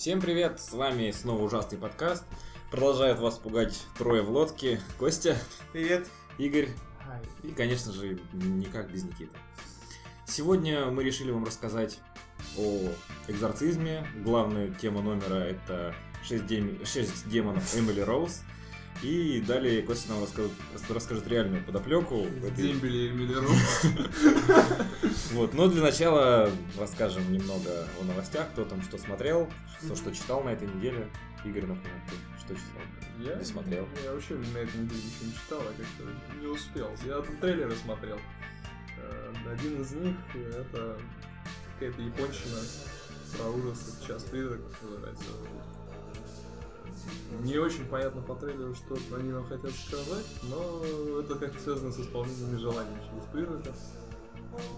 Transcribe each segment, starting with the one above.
Всем привет, с вами снова ужасный подкаст. Продолжает вас пугать трое в лодке. Костя, Привет. Игорь и, конечно же, никак без Никиты. Сегодня мы решили вам рассказать о экзорцизме. Главная тема номера это 6, дем... 6 демонов Эмили Роуз. И далее Костя нам расскажет, расскажет реальную подоплеку. Дембели и Миллеров. Вот, но для начала расскажем немного о новостях, кто там что смотрел, что, что читал на этой неделе. Игорь, например, ты что читал? Я Не смотрел. Я вообще на этой неделе ничего не читал, я как-то не успел. Я там трейлеры смотрел. Э, Один из них это какая-то японщина про ужасы час призраков называется. Не очень понятно по трейлеру, что они нам хотят сказать, но это как-то связано с исполнением желаний через призраков.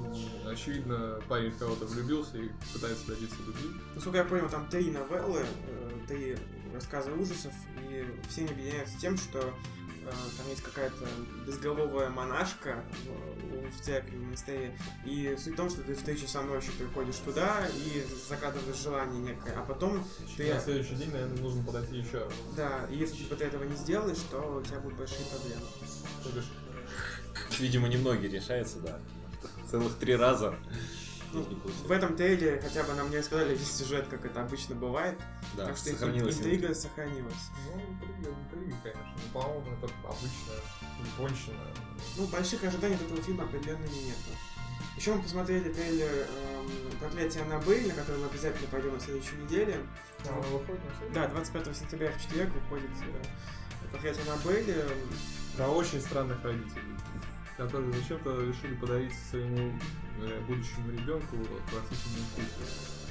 М, Очевидно, парень в кого-то влюбился и пытается добиться любви. Насколько я понял, там три новеллы, э, три рассказа ужасов, и все они объединяются тем, что там есть какая-то безголовая монашка в, в церкви, в монастыре, и суть в том, что ты в 3 часа ночи приходишь туда и загадываешь желание некое, а потом ты... На следующий день, наверное, нужно подойти еще раз. Да, и если типа, ты этого не сделаешь, то у тебя будут большие проблемы. Видимо, немногие решаются, да. Целых три раза. Ну, в этом трейлере хотя бы нам не рассказали весь сюжет, как это обычно бывает, Да, так что сохранилось. интрига сохранилась. Ну, интрига, интрига, конечно. Ну, по-моему, это обычная японщина. Ну, больших ожиданий от этого фильма определенно нет. Еще мы посмотрели трейлер эм, «Проклятие Аннабель», на который мы обязательно пойдем на следующей неделе. Там он выходит на? Да, 25 сентября в четверг выходит э, «Проклятие Аннабель». эм, Про очень странных родителей, которые зачем-то решили подарить своему э, будущему ребенку отвратительную куклу.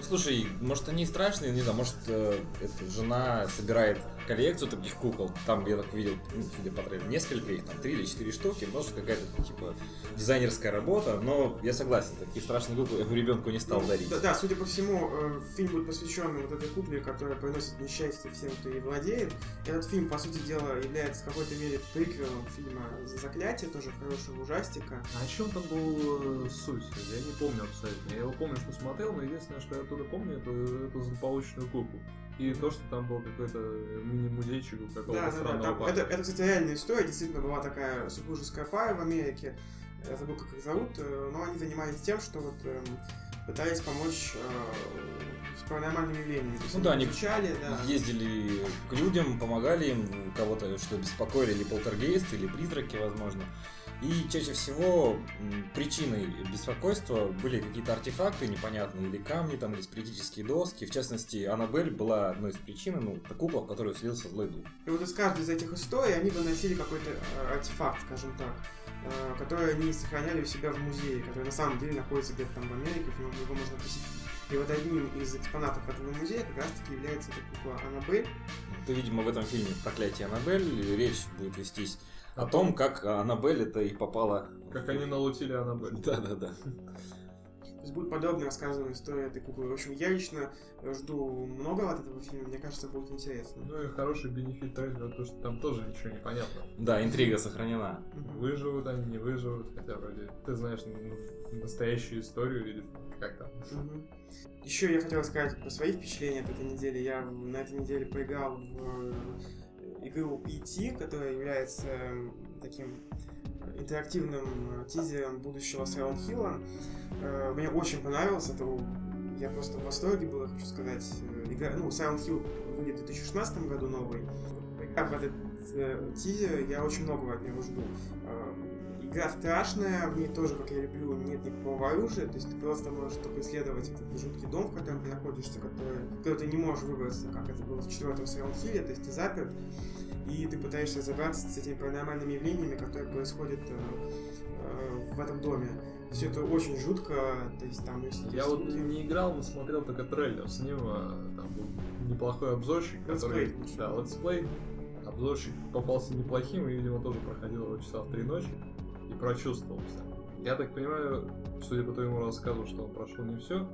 Ну, слушай, может они страшные, не знаю, может э, эта жена собирает коллекцию таких кукол, там, я так видел, ну, судя по трейлеру, несколько их, там, три или четыре штуки, может какая-то, типа, дизайнерская работа, но я согласен, такие страшные куклы я бы ребенку не стал ну, дарить. Да, да, судя по всему, э, фильм будет посвящен вот этой кукле, которая приносит несчастье всем, кто ей владеет. Этот фильм, по сути дела, является в какой-то мере приквелом фильма «Заклятие», тоже хорошего ужастика. А о чем там был э, суть? Я не помню абсолютно. Я его помню, что смотрел, но единственное, что я оттуда помню, это эту злополучную куклу. И то, что там был какой-то мини-музейчик у какого-то Да, да, да. странного там- парня. это, это, кстати, реальная история. Действительно была такая супружеская пара в Америке. Я забыл, как их зовут, э, но они занимались тем, что вот эм, пытались помочь э, с паранормальными явлениями. Ну да, они изучали, да. Ездили к людям, помогали им, кого-то что беспокоили, или полтергейсты, или призраки, возможно. И чаще всего причиной беспокойства были какие-то артефакты непонятные, или камни, там, или спиритические доски. В частности, Аннабель была одной из причин, ну, это кукла, в которую вселился злой дух. И вот из каждой из этих историй они выносили какой-то э, артефакт, скажем так, э, который они сохраняли у себя в музее, который на самом деле находится где-то там в Америке, нем его можно посетить. И вот одним из экспонатов этого музея как раз-таки является эта кукла Аннабель. То, видимо, в этом фильме «Проклятие Аннабель» речь будет вестись о том, как Аннабель это и попала... Как они налутили Аннабель. Да-да-да. То есть будет подробно рассказана история этой куклы. В общем, я лично жду много от этого фильма, мне кажется, будет интересно. Ну и хороший бенефит трейлера, то, что там тоже ничего не понятно. Да, интрига сохранена. Выживут они, не выживут, хотя вроде ты знаешь ну, настоящую историю или как там. Еще я хотел сказать про свои впечатления от этой недели. Я на этой неделе поиграл в игру PT, которая является э, таким интерактивным э, тизером будущего Silent Hill. Э, Мне очень понравилось это. Я просто в восторге был, хочу сказать. Э, Игра, ну, Silent Hill выйдет в 2016 году новый. Поиграв в этот тизер, я очень многого от него жду. Игра страшная, в ней тоже, как я люблю, нет никакого оружия, то есть ты просто можешь только исследовать этот жуткий дом, в котором ты находишься, который, который ты не можешь выбраться, как это было в четвертом Silent Hill, то есть ты заперт, и ты пытаешься разобраться с этими паранормальными явлениями, которые происходят э, э, в этом доме. Все это очень жутко, то есть там есть Я вот звуки. не играл, но смотрел только трейлер с ним, а, там был неплохой обзорщик, который... Летсплей. Да, летсплей. Обзорщик попался неплохим и, видимо, тоже проходил его часа в три ночи прочувствовался. Я так понимаю, судя по твоему рассказу, что он прошел не все.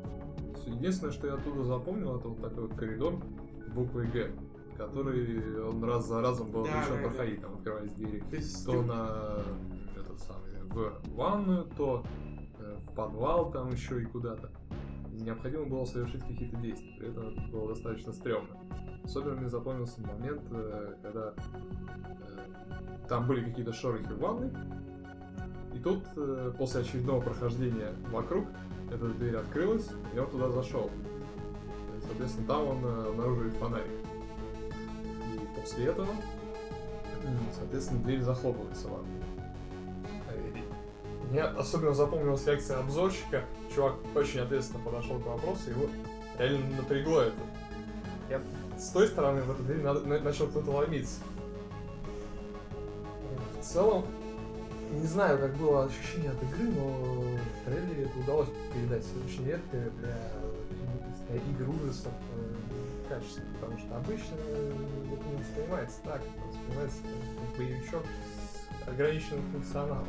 Единственное, что я оттуда запомнил, это вот такой вот коридор буквой Г, который он раз за разом был Да, обречен да, да. проходить, там открывались двери. То есть То ты- на этот самый в ванную, то э, в подвал там еще и куда-то. необходимо было совершить какие-то действия. При этом это было достаточно стрёмно. Особенно мне запомнился момент, э, когда э, там были какие-то шорохи в ванной, тут э, после очередного прохождения вокруг эта дверь открылась, и он туда зашел. Соответственно, там он э, обнаруживает фонарик. И после этого, соответственно, дверь захлопывается в ванной. Э, Мне особенно запомнилась реакция обзорщика. Чувак очень ответственно подошел к вопросу, его реально напрягло это. Я с той стороны в эту дверь надо- начал кто-то ломиться. В целом, не знаю, как было ощущение от игры, но в трейлере это удалось передать очень редкое для, для игр ужасов э, качество, потому что обычно э, это не воспринимается так, это воспринимается как боевичок с ограниченным функционалом.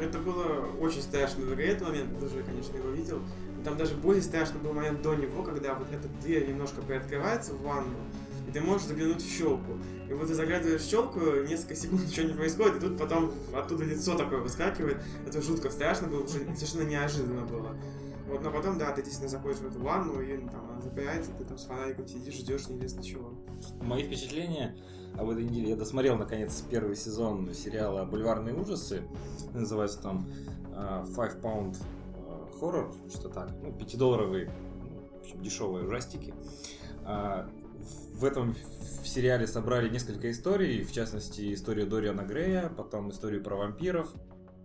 Это было очень страшно в игре, этот момент, тоже, конечно, его видел. Там даже более страшный был момент до него, когда вот эта дверь немножко приоткрывается в ванну, ты можешь заглянуть в щелку. И вот ты заглядываешь в щелку, несколько секунд ничего не происходит, и тут потом оттуда лицо такое выскакивает. Это жутко страшно было, совершенно неожиданно было. Вот, но потом, да, ты действительно заходишь в эту ванну, и ну, там она запирается, ты там с фонариком сидишь, ждешь неизвестно чего. Мои впечатления об этой неделе. Я досмотрел, наконец, первый сезон сериала «Бульварные ужасы». Называется там а, Five Pound а, Horror, что так. Ну, пятидолларовые, в общем, дешевые ужастики. А, В этом в сериале собрали несколько историй, в частности, историю Дориана Грея, потом историю про вампиров.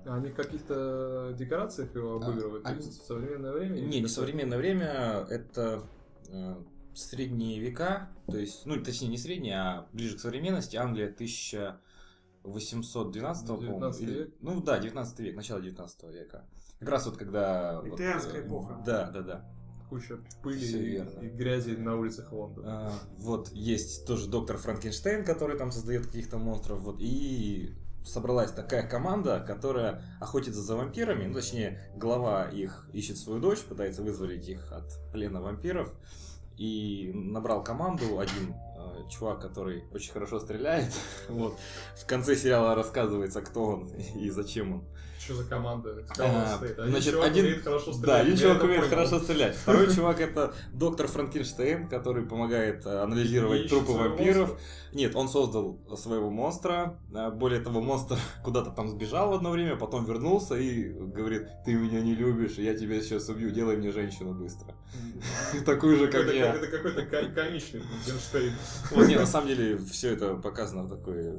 А Они в каких-то декорациях его А, обыгрывают? То они- есть в современное время? Не, не современное время, это э, средние века, то есть, ну, точнее, не средние, а ближе к современности, Англия 1812, по-моему. 19 или-? Ну да, 19 век, начало 19 века. Как раз вот когда... вот, Викторианская э, эпоха. Да, да, да. Куча пыли и, и грязи на улицах Лондона. А, вот есть тоже доктор Франкенштейн, который там создает каких-то монстров, вот, и собралась такая команда, которая охотится за вампирами, ну, точнее, глава их ищет свою дочь, пытается вызволить их от плена вампиров, и набрал команду один э, чувак, который очень хорошо стреляет, вот, в конце сериала рассказывается, кто он и зачем он. Что за команда? С А, стоит? Один значит, чувак один- умеет хорошо Да, стрелять. один я чувак умеет понял. хорошо стрелять. Второй чувак это доктор Франкенштейн, который помогает э, анализировать трупы вампиров. монстра. Нет, он создал своего монстра. А, Более того, монстр куда-то там сбежал в одно время, потом вернулся и говорит, ты меня не любишь, и я тебя сейчас убью, делай мне женщину быстро. Такую же, как я. это какой-то ко- комичный. Вот, не, на самом деле, все это показано в такой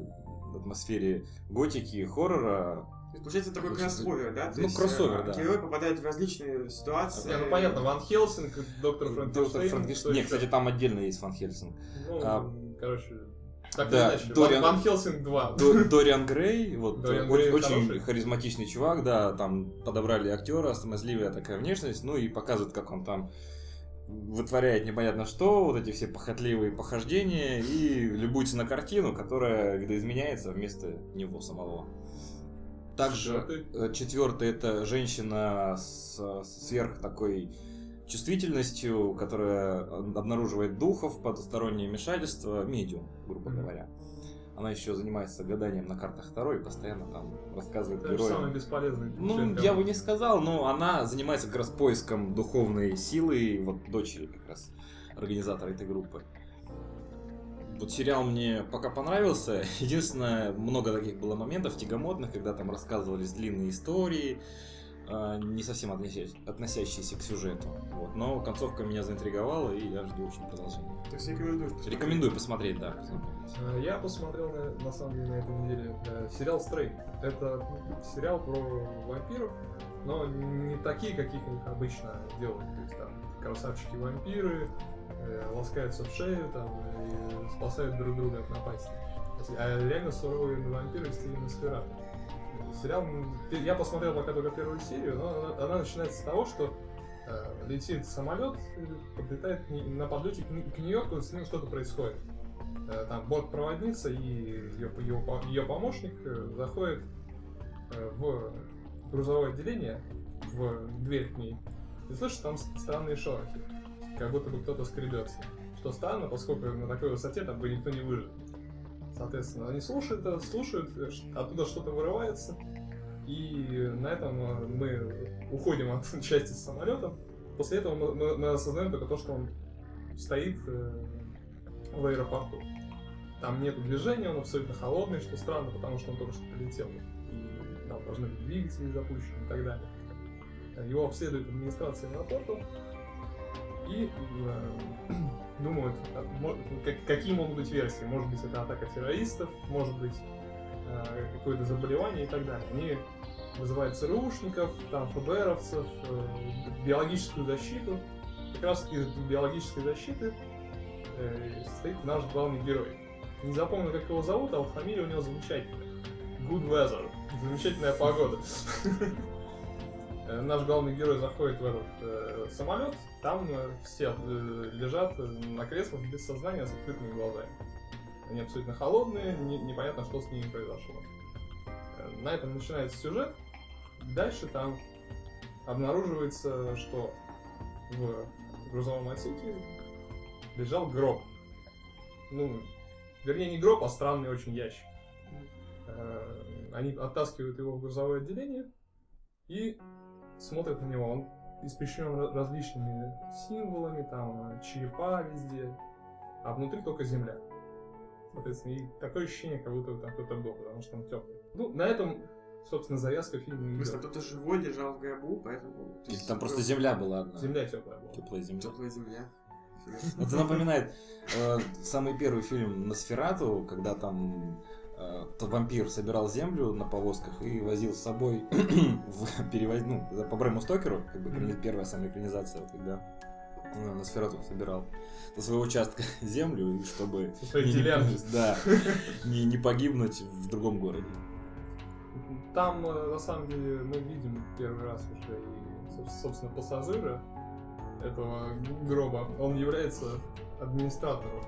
атмосфере готики, хоррора. Получается, такой Очень кроссовер, да? То Ну, есть, кроссовер, э, да. Герой попадает в различные ситуации. Не, ну понятно, Ван Хелсинг, доктор Франкенштейн. Доктор Франкенштейн. Нет, кстати, там отдельно есть Ван Хельсинг. Ну, а, короче, так да, или иначе. Дориан- Ван, Хелсинг 2. До- Дориан Грей, вот Дориан Грей очень хороший. харизматичный чувак, да, там подобрали актера, смазливая такая внешность, ну и показывают, как он там вытворяет непонятно что, вот эти все похотливые похождения и любуется на картину, которая видоизменяется вместо него самого. Также Четвертый. э, четвертый это женщина с сверх такой чувствительностью, которая обнаруживает духов, потустороннее вмешательство, медиум, грубо говоря. Она еще занимается гаданием на картах Таро и постоянно там рассказывает Это самый бесполезный Ну, я бы не сказал, но она занимается как раз поиском духовной силы, вот дочери как раз организатора этой группы. Вот сериал мне пока понравился. Единственное, много таких было моментов тягомотных, когда там рассказывались длинные истории, а, не совсем относящиеся, к сюжету. Вот. Но концовка меня заинтриговала, и я жду очень продолжения. То есть посмотреть? Рекомендую посмотреть, да. познакомиться. Э, Я посмотрел, на, на самом деле, на этой неделе э, сериал Стрей. Это сериал про вампиров, но не такие, каких их обычно делают. То есть там красавчики-вампиры э, ласкаются в шею там, и спасают друг друга от напасти. А реально суровые вампиры в стиле Носферату. Сериал, м, я посмотрел пока только первую серию, но она, она начинается с того, что э, летит самолет, подлетает на подлете к, к Нью-Йорку, с ним что-то происходит. Э, Там бот-проводница и ее, ее, ее помощник э, заходят э, в грузовое отделение, в дверь к ней, и слышат там странные шорохи, как будто бы кто-то скребется. Что странно, поскольку на такой высоте там бы никто не выжил. Соответственно, они слушают это, слушают, э, оттуда что-то вырывается, и на этом э, мы уходим от части с самолетом после этого мы, мы- мы осознаем только то, что он стоит э, в аэропорту. Там нет движения, он абсолютно холодный, что странно, потому что он только что прилетел. И там должны быть двигатели запущены и так далее. Э, Его обследует администрация аэропорта и э, думают, как- какие могут быть версии. Может быть, это атака террористов, может быть, э, какое-то заболевание и так далее. Они вызывают ЦРУшников, там, ФБРовцев, э, биологическую защиту. Как раз из биологической защиты э, состоит наш главный герой. Не запомню, как его зовут, а вот фамилия у него замечательная. Good weather. Замечательная погода. Э, Наш главный герой заходит в этот э, самолет, там э, все э, лежат на креслах без сознания с открытыми глазами. Они абсолютно холодные, не- непонятно, что с ними произошло. Э, На этом начинается сюжет. Дальше там обнаруживается, что в грузовом отсеке лежал гроб. Ну, вернее, не гроб, а странный очень ящик. Э, Они оттаскивают его в грузовое отделение и смотрят на него. Он испещрен различными символами, там э, черепа везде, а внутри только земля. Соответственно, и такое ощущение, как будто там кто-то был, потому что он теплый. Ну, на этом, собственно, завязка фильма Просто кто-то живой лежал в гробу, поэтому... то Или есть там просто земля была одна. Земля теплая была. Теплая земля. Теплая земля. Это напоминает э, самый первый фильм Носферату, когда там вампир собирал землю на повозках и возил с собой в перевоз... ну, по Брэму Стокеру, как бы экрани- первая самая экранизация, вот когда э, Носферату собирал со своего участка землю, и чтобы не- делянки. да, не, не погибнуть в другом городе. Там, э, на самом деле, мы видим первый раз уже и, соб- собственно, пассажира этого гроба. Он является администратором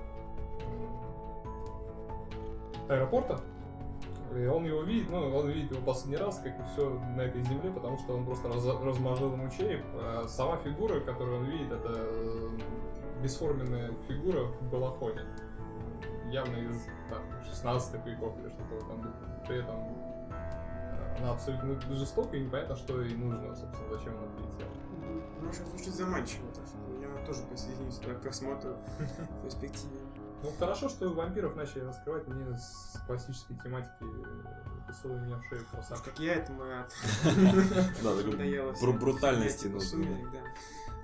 э, аэропорта. И он его видит, ну, он видит его последний раз, как и все на этой земле, потому что он просто раз- размажил ему череп. А сама фигура, которую он видит, это э, бесформенная фигура в балахоне. Явно из там, 16 веков или что-то в духе. При этом э, она абсолютно жестокая, и непонятно, что ей нужно, собственно, зачем она прилетела. Ну, сейчас звучит заманчиво, так что я тоже присоединюсь к просмотру в перспективе. Ну, хорошо, что вампиров начали раскрывать мне с классической тематики «Поцелуй меня в шею, красавчик». как я. Да, такой Надоело бру- всё. брутальности да.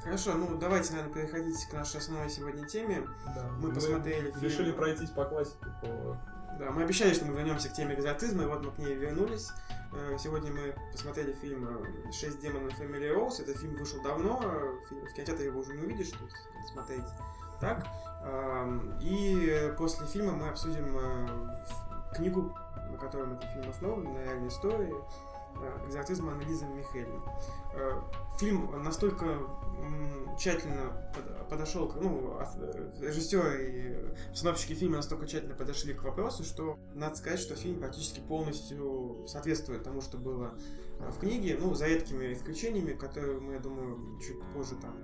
Хорошо, ну давайте, наверное, переходить к нашей основной сегодня теме. Да. Мы посмотрели фильм. решили пройтись по классике, по... Да, мы обещали, что мы вернемся к теме экзотизма, и вот мы к ней вернулись. Э, Сегодня мы посмотрели фильм э, «Шесть демонов Эмили Роуз». Этот фильм вышел давно, э, в кинотеатре его уже не увидишь, тут смотреть так. И после фильма мы обсудим э, книгу, на которой этот фильм основан, на реальной истории, э, «Экзотизм» Анализа Михелин. Э, Фильм настолько тщательно под- подошел к, ну, режиссеры и постановщики фильма настолько тщательно подошли к вопросу, что надо сказать, что фильм практически полностью соответствует тому, что было в книге, ну, за редкими исключениями, которые мы, я думаю, чуть позже там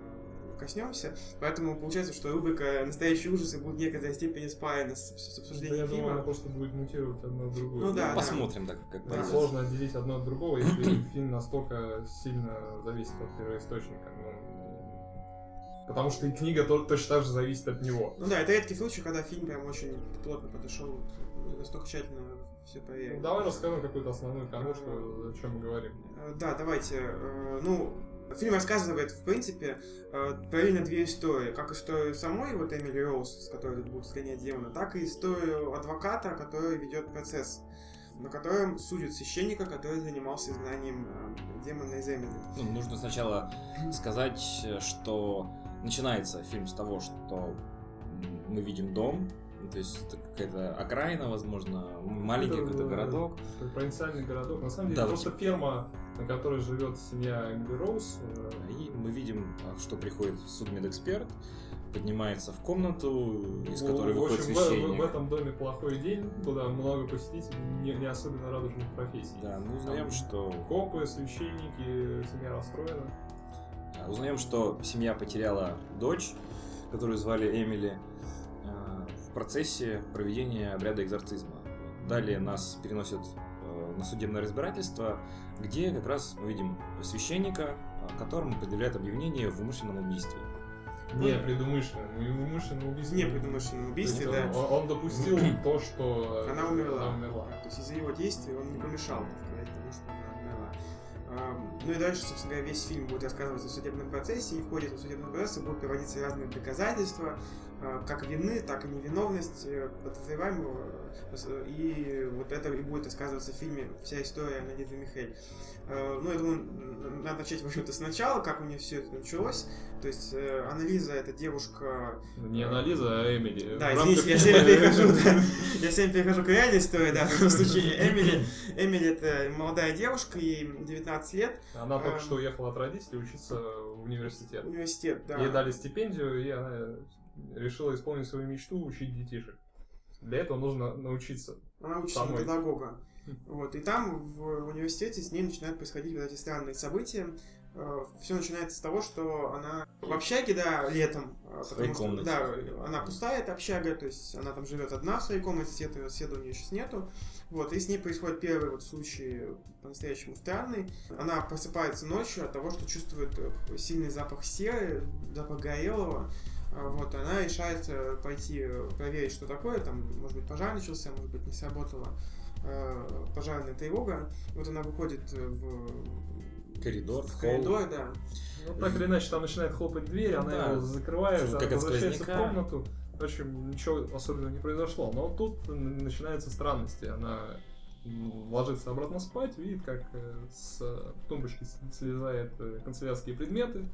коснемся. Поэтому получается, что рубрика «Настоящие ужасы» будет в некоторой степени спаяна с, с Да, обсуждением я думаю, она фильма. просто будет мутировать одно другое. Ну да, Посмотрим, так как Да. Сложно отделить одно от другого, если фильм настолько сильно зависит от первоисточника. Ну, потому что и книга то- точно так же зависит от него. Ну да, это редкий случай, когда фильм прям очень плотно подошел, настолько тщательно все проверил. Ну, давай расскажем какую-то основную что, о чем мы говорим. Э, Да, давайте. э, Ну, фильм рассказывает, в принципе, э, параллельно две истории. Как историю самой вот Эмили Роуз, с которой тут будут сгонять демона, так и историю адвоката, который ведет процесс, на котором судят священника, который занимался изгнанием э, демона из Эмили. Ну, нужно сначала сказать, э, что начинается фильм с того, что мы видим дом, то есть это какая-то окраина, возможно, маленький Это, какой-то э, городок. Такой провинциальный городок. На самом деле, Да, просто ферма, на которой живет семья Эмили Роуз. э, И мы видим, а, что приходит судмедэксперт, поднимается в комнату, из в- которой в выходит общем, священник. В, в этом доме плохой день, туда много посетителей, не, не особенно радужных профессий. Да, мы узнаем, Там что Копы, священники, семья расстроена. Узнаем, что семья потеряла дочь, которую звали Эмили, а, в процессе проведения обряда экзорцизма. Далее нас переносят э, на судебное разбирательство, где как раз мы видим священника, а, которому предъявляют обвинение в умышленном убийстве. Не предумышленном, и умышленном убийстве. Не предумышленном убийстве, да. он, он допустил то, что Она умерла. Она умерла. То есть из-за его действий он не помешал, сказать, тому, что она умерла. Ам, Ну и дальше, собственно говоря, весь фильм будет рассказываться в судебном процессе, и в ходе этого судебного процесса будут приводиться разные доказательства, а, как вины, так и невиновность э, подозреваемого. Э, И вот это и будет рассказываться в фильме вся история Надежды Михель. Э, Ну, я думаю, надо начать, в общем-то, сначала, как у нее все это началось. То есть, э, Анализа — это девушка, Не Анализа, а Эмили. да, извините, я все время перехожу, да. Я все время перехожу к реальной истории, да, в случае Эмили. Эмили это молодая девушка, ей 19 лет, Она только Эм. что уехала от родителей учиться в университет. университет, да. Ей дали стипендию, и она решила исполнить свою мечту учить детишек. Для этого нужно научиться. Она учится на Самой. педагога. Хм. Вот, и там в университете с ней начинают происходить вот эти странные события. Все начинается с того, что она в общаге, да, летом. э, В своей потому что, комнате. Да, она пустая, эта общага, то есть она там живет одна в своей комнате, соседа, соседа у нее сейчас нету. Вот, и с ней происходит первый вот случай по-настоящему странный. Она просыпается ночью от того, что чувствует э, сильный запах серы, запах горелого. А, Вот, она решает пойти э, проверить, что такое. Там, может быть, пожар начался, может быть, не сработала э, пожарная тревога. Вот она выходит э, в Коридор, в холл. коридор, да. Ну, так или иначе, там начинает хлопать дверь, Ну она да. его закрывает, Как она возвращается в комнату. В общем, ничего особенного не произошло. Но тут начинаются странности. Она ложится обратно спать, видит, как с тумбочки с- слезает э, канцелярские предметы,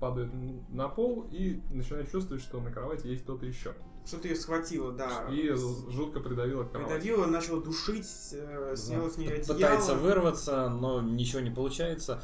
падают н- на пол и начинает чувствовать, что на кровати есть кто-то еще. Что-то ее схватило, да. И жутко придавило к кровати. Придавила, начала душить, э, сняла с нее одеяло. Пытается вырваться, но ничего не получается.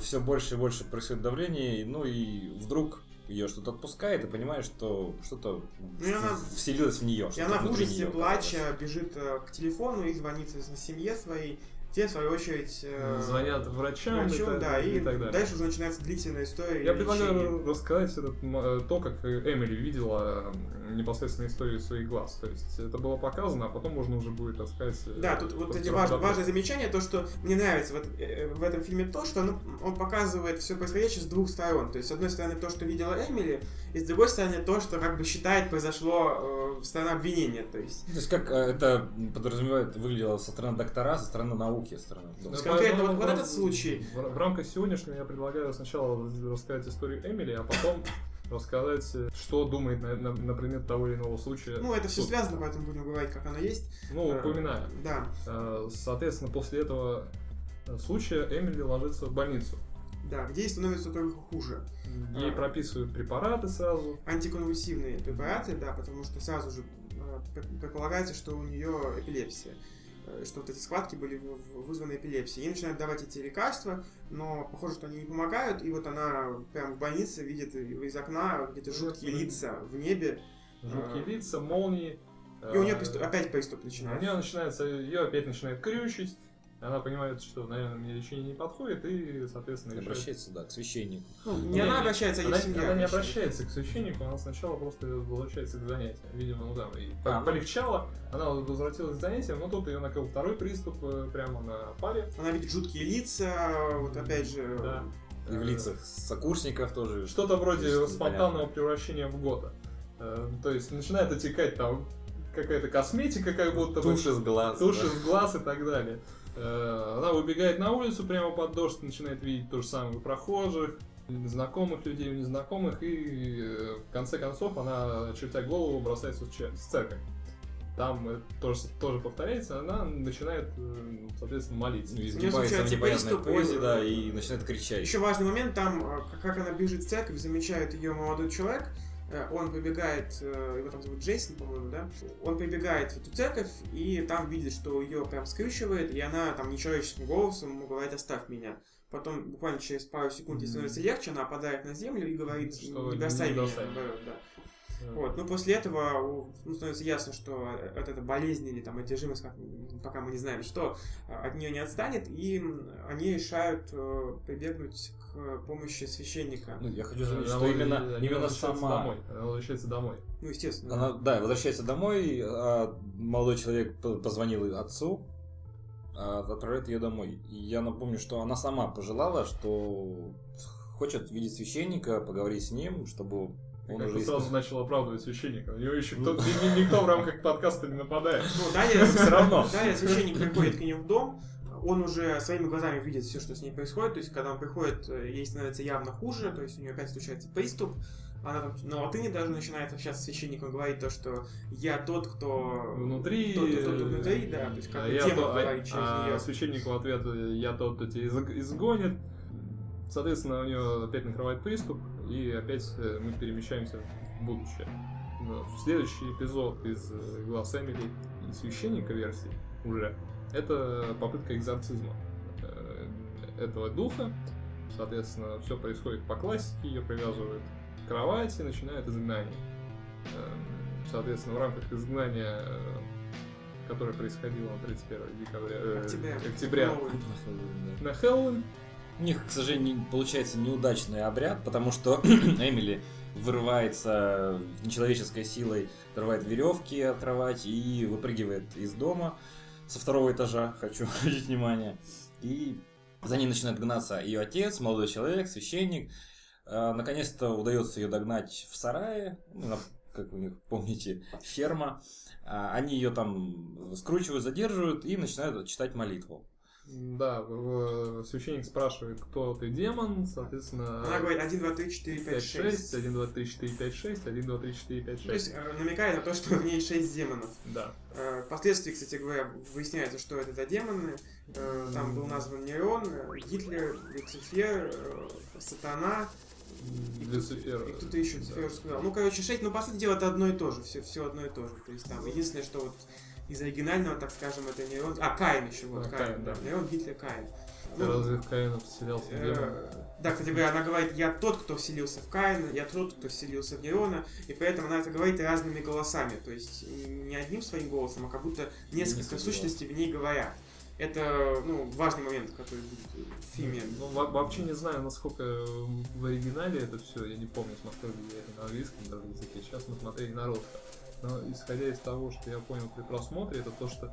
Все больше и больше происходит давление, ну и вдруг ее что-то отпускает, и понимаешь, что что-то Ну, и она- вселилось в нее. И она в ужасе, плача, бежит э, к телефону и звонит соответственно, семье своей. Те, в свою очередь, э, Звонят врачам, врачу, и, так- да, и, и так далее. дальше уже начинается длительная история. Я лечения. предлагаю рассказать этот, э, то, как э, Эмили видела м, непосредственно историю своих глаз. То есть это было показано, а потом можно уже будет рассказать. э, Да, тут вот эти важ- важное замечание, то, что мне нравится в, эт- э, в этом фильме то, что он, он показывает все происходящее с двух сторон. То есть, с одной стороны, то, что видела Эмили, и с другой стороны, то, что как бы считает произошло э, сторона обвинения. То есть, То есть как э, это подразумевает, выглядело со стороны доктора, со стороны науки, со стороны... Да, конкретно вот- вот в- этот случай. В, в рамках сегодняшнего я предлагаю сначала рассказать историю Эмили, а потом рассказать, что думает на, на, на предмет того или иного случая. ну, это все суд. связано, поэтому будем говорить, как оно есть. Ну, Э, упоминаю. Да, Э, Соответственно, после этого э, случая Эмили ложится в больницу. да, где ей становится только хуже. Ей А. прописывают препараты сразу. антиконвульсивные препараты, да, потому что сразу же пр- предполагается, что у нее эпилепсия, что вот эти схватки были вызваны эпилепсией. Ей начинают давать эти лекарства, но похоже, что они не помогают, и вот она прям в больнице видит из окна где-то жуткие Мгм. лица в небе, Жуткие А. лица, молнии. и у нее э, опять приступ У начинается. нее начинается, ее опять начинает крючить. Она понимает, что, наверное, мне лечение не подходит, и, соответственно, решает Обращается, да, к священнику. Ну, не Не, она обращается, а Она, семья она не обращается. к священнику, она сначала просто возвращается к занятиям. Видимо, ну да, и А, ну. полегчало, она возвратилась к занятиям, но тут ее накрыл второй приступ э, прямо на паре. Она видит жуткие лица, вот опять же... Да. И в лицах сокурсников тоже. Что-то вроде спонтанного превращения в гота. Э, То есть начинает отекать там какая-то косметика, как будто бы. Тушь из глаз. тушь да. из глаз и так далее. Э, Она выбегает на улицу прямо под дождь, начинает видеть то же самое у прохожих, знакомых людей, у незнакомых, и э, в конце концов она, чертя голову, бросается в чер- в церковь. Там тоже, тоже повторяется, она начинает, э, соответственно, молиться. Изгибается в непонятной позе, да, и начинает кричать. Еще важный момент, там, как- она бежит в церковь, замечает ее молодой человек, он прибегает, э, его там зовут Джейсон, по-моему, да? Он прибегает в эту церковь, и там видит, что ее прям скрючивает, и она там нечеловеческим голосом ему говорит «оставь меня». Потом буквально через пару секунд ей становится легче, она опадает на землю и говорит Что «не бросай меня». да. Э, Вот, ну после этого ну, становится ясно, что от этой болезни или там одержимость, как, пока мы не знаем что, а, от нее не отстанет, и они решают э, прибегнуть к помощи священника. Ну, я хочу заметить, что вот- именно, они именно сама. Домой. Она возвращается домой. Ну, естественно. Она, да, возвращается домой, а молодой человек позвонил отцу, а, отправляет ее домой. И я напомню, что она сама пожелала, что хочет видеть священника, поговорить с ним, чтобы Он уже сразу начал оправдывать священника. На него еще кто, ни- никто в рамках подкаста не нападает. Ну, далее, Всё равно. далее священник приходит к ней в дом, он уже своими глазами видит все, что с ней происходит, то есть, когда он приходит, э, ей становится явно хуже, то есть, у нее опять случается приступ, она там на латыни даже начинает общаться с священником, говорит то, что я тот, кто... Внутри... Тот, кто, кто внутри, да, то есть, как а бы я демон то- а- говорит через а нее. священник в ответ, э, я тот, кто тебя изг- изгонит. Соответственно, у нее опять накрывает приступ, и опять э, мы перемещаемся в будущее. В следующий эпизод из э, глаз Эмили и священника версии уже это попытка экзорцизма э, этого духа. Соответственно, все происходит по классике, ее привязывают к кровати, начинает изгнание. Эм, Соответственно, в рамках изгнания, которое происходило на 31 декабря, э, Октября. октября на Хэллоуин, У них, к сожалению, получается неудачный обряд, потому что Эмили вырывается нечеловеческой силой, отрывает веревки от кровати и выпрыгивает из дома со второго этажа, хочу обратить внимание. И за ней начинает гнаться ее отец, молодой человек, священник. А, Наконец-то удается ее догнать в сарае, ну, как у них, помните, ферма. А, Они ее там скручивают, задерживают и начинают читать молитву. Да, священник спрашивает, кто ты демон, соответственно... Она говорит 1, 2, 3, 4, 5, 5, 6, 6. 1, 2, 3, 4, 5, 6, 1, 2, 3, 4, 5, То есть 6. э, намекает на то, что в ней 6 демонов. Да. Э, Впоследствии, кстати говоря, выясняется, что это за демоны. Э, Там был назван Нерон, Гитлер, Люцифер, Сатана. И Люцифер. И кто-то еще Люцифер уже сказал. Ну, короче, 6, но по сути дела это одно и то же. Все, все одно и то же. То есть там единственное, что вот из оригинального, так скажем, это Нерон. А, Каин еще, вот, А, Каин, Каин, да. да. Нерон, Гитлер, Каин. Ну, разве в Каина вселялся э? Да, кстати говоря, она говорит, я тот, кто вселился в Каина, я тот, кто вселился в Нерона, и поэтому она это говорит разными голосами, то есть не одним своим голосом, а как будто несколько сущностей в ней говорят. Это, ну, важный момент, который будет в фильме. Ну, во- вообще не знаю, насколько в оригинале это все, я не помню, смотрел ли я это на английском даже языке. Сейчас мы смотрели на русском. Но исходя из того, что я понял при просмотре, это то, что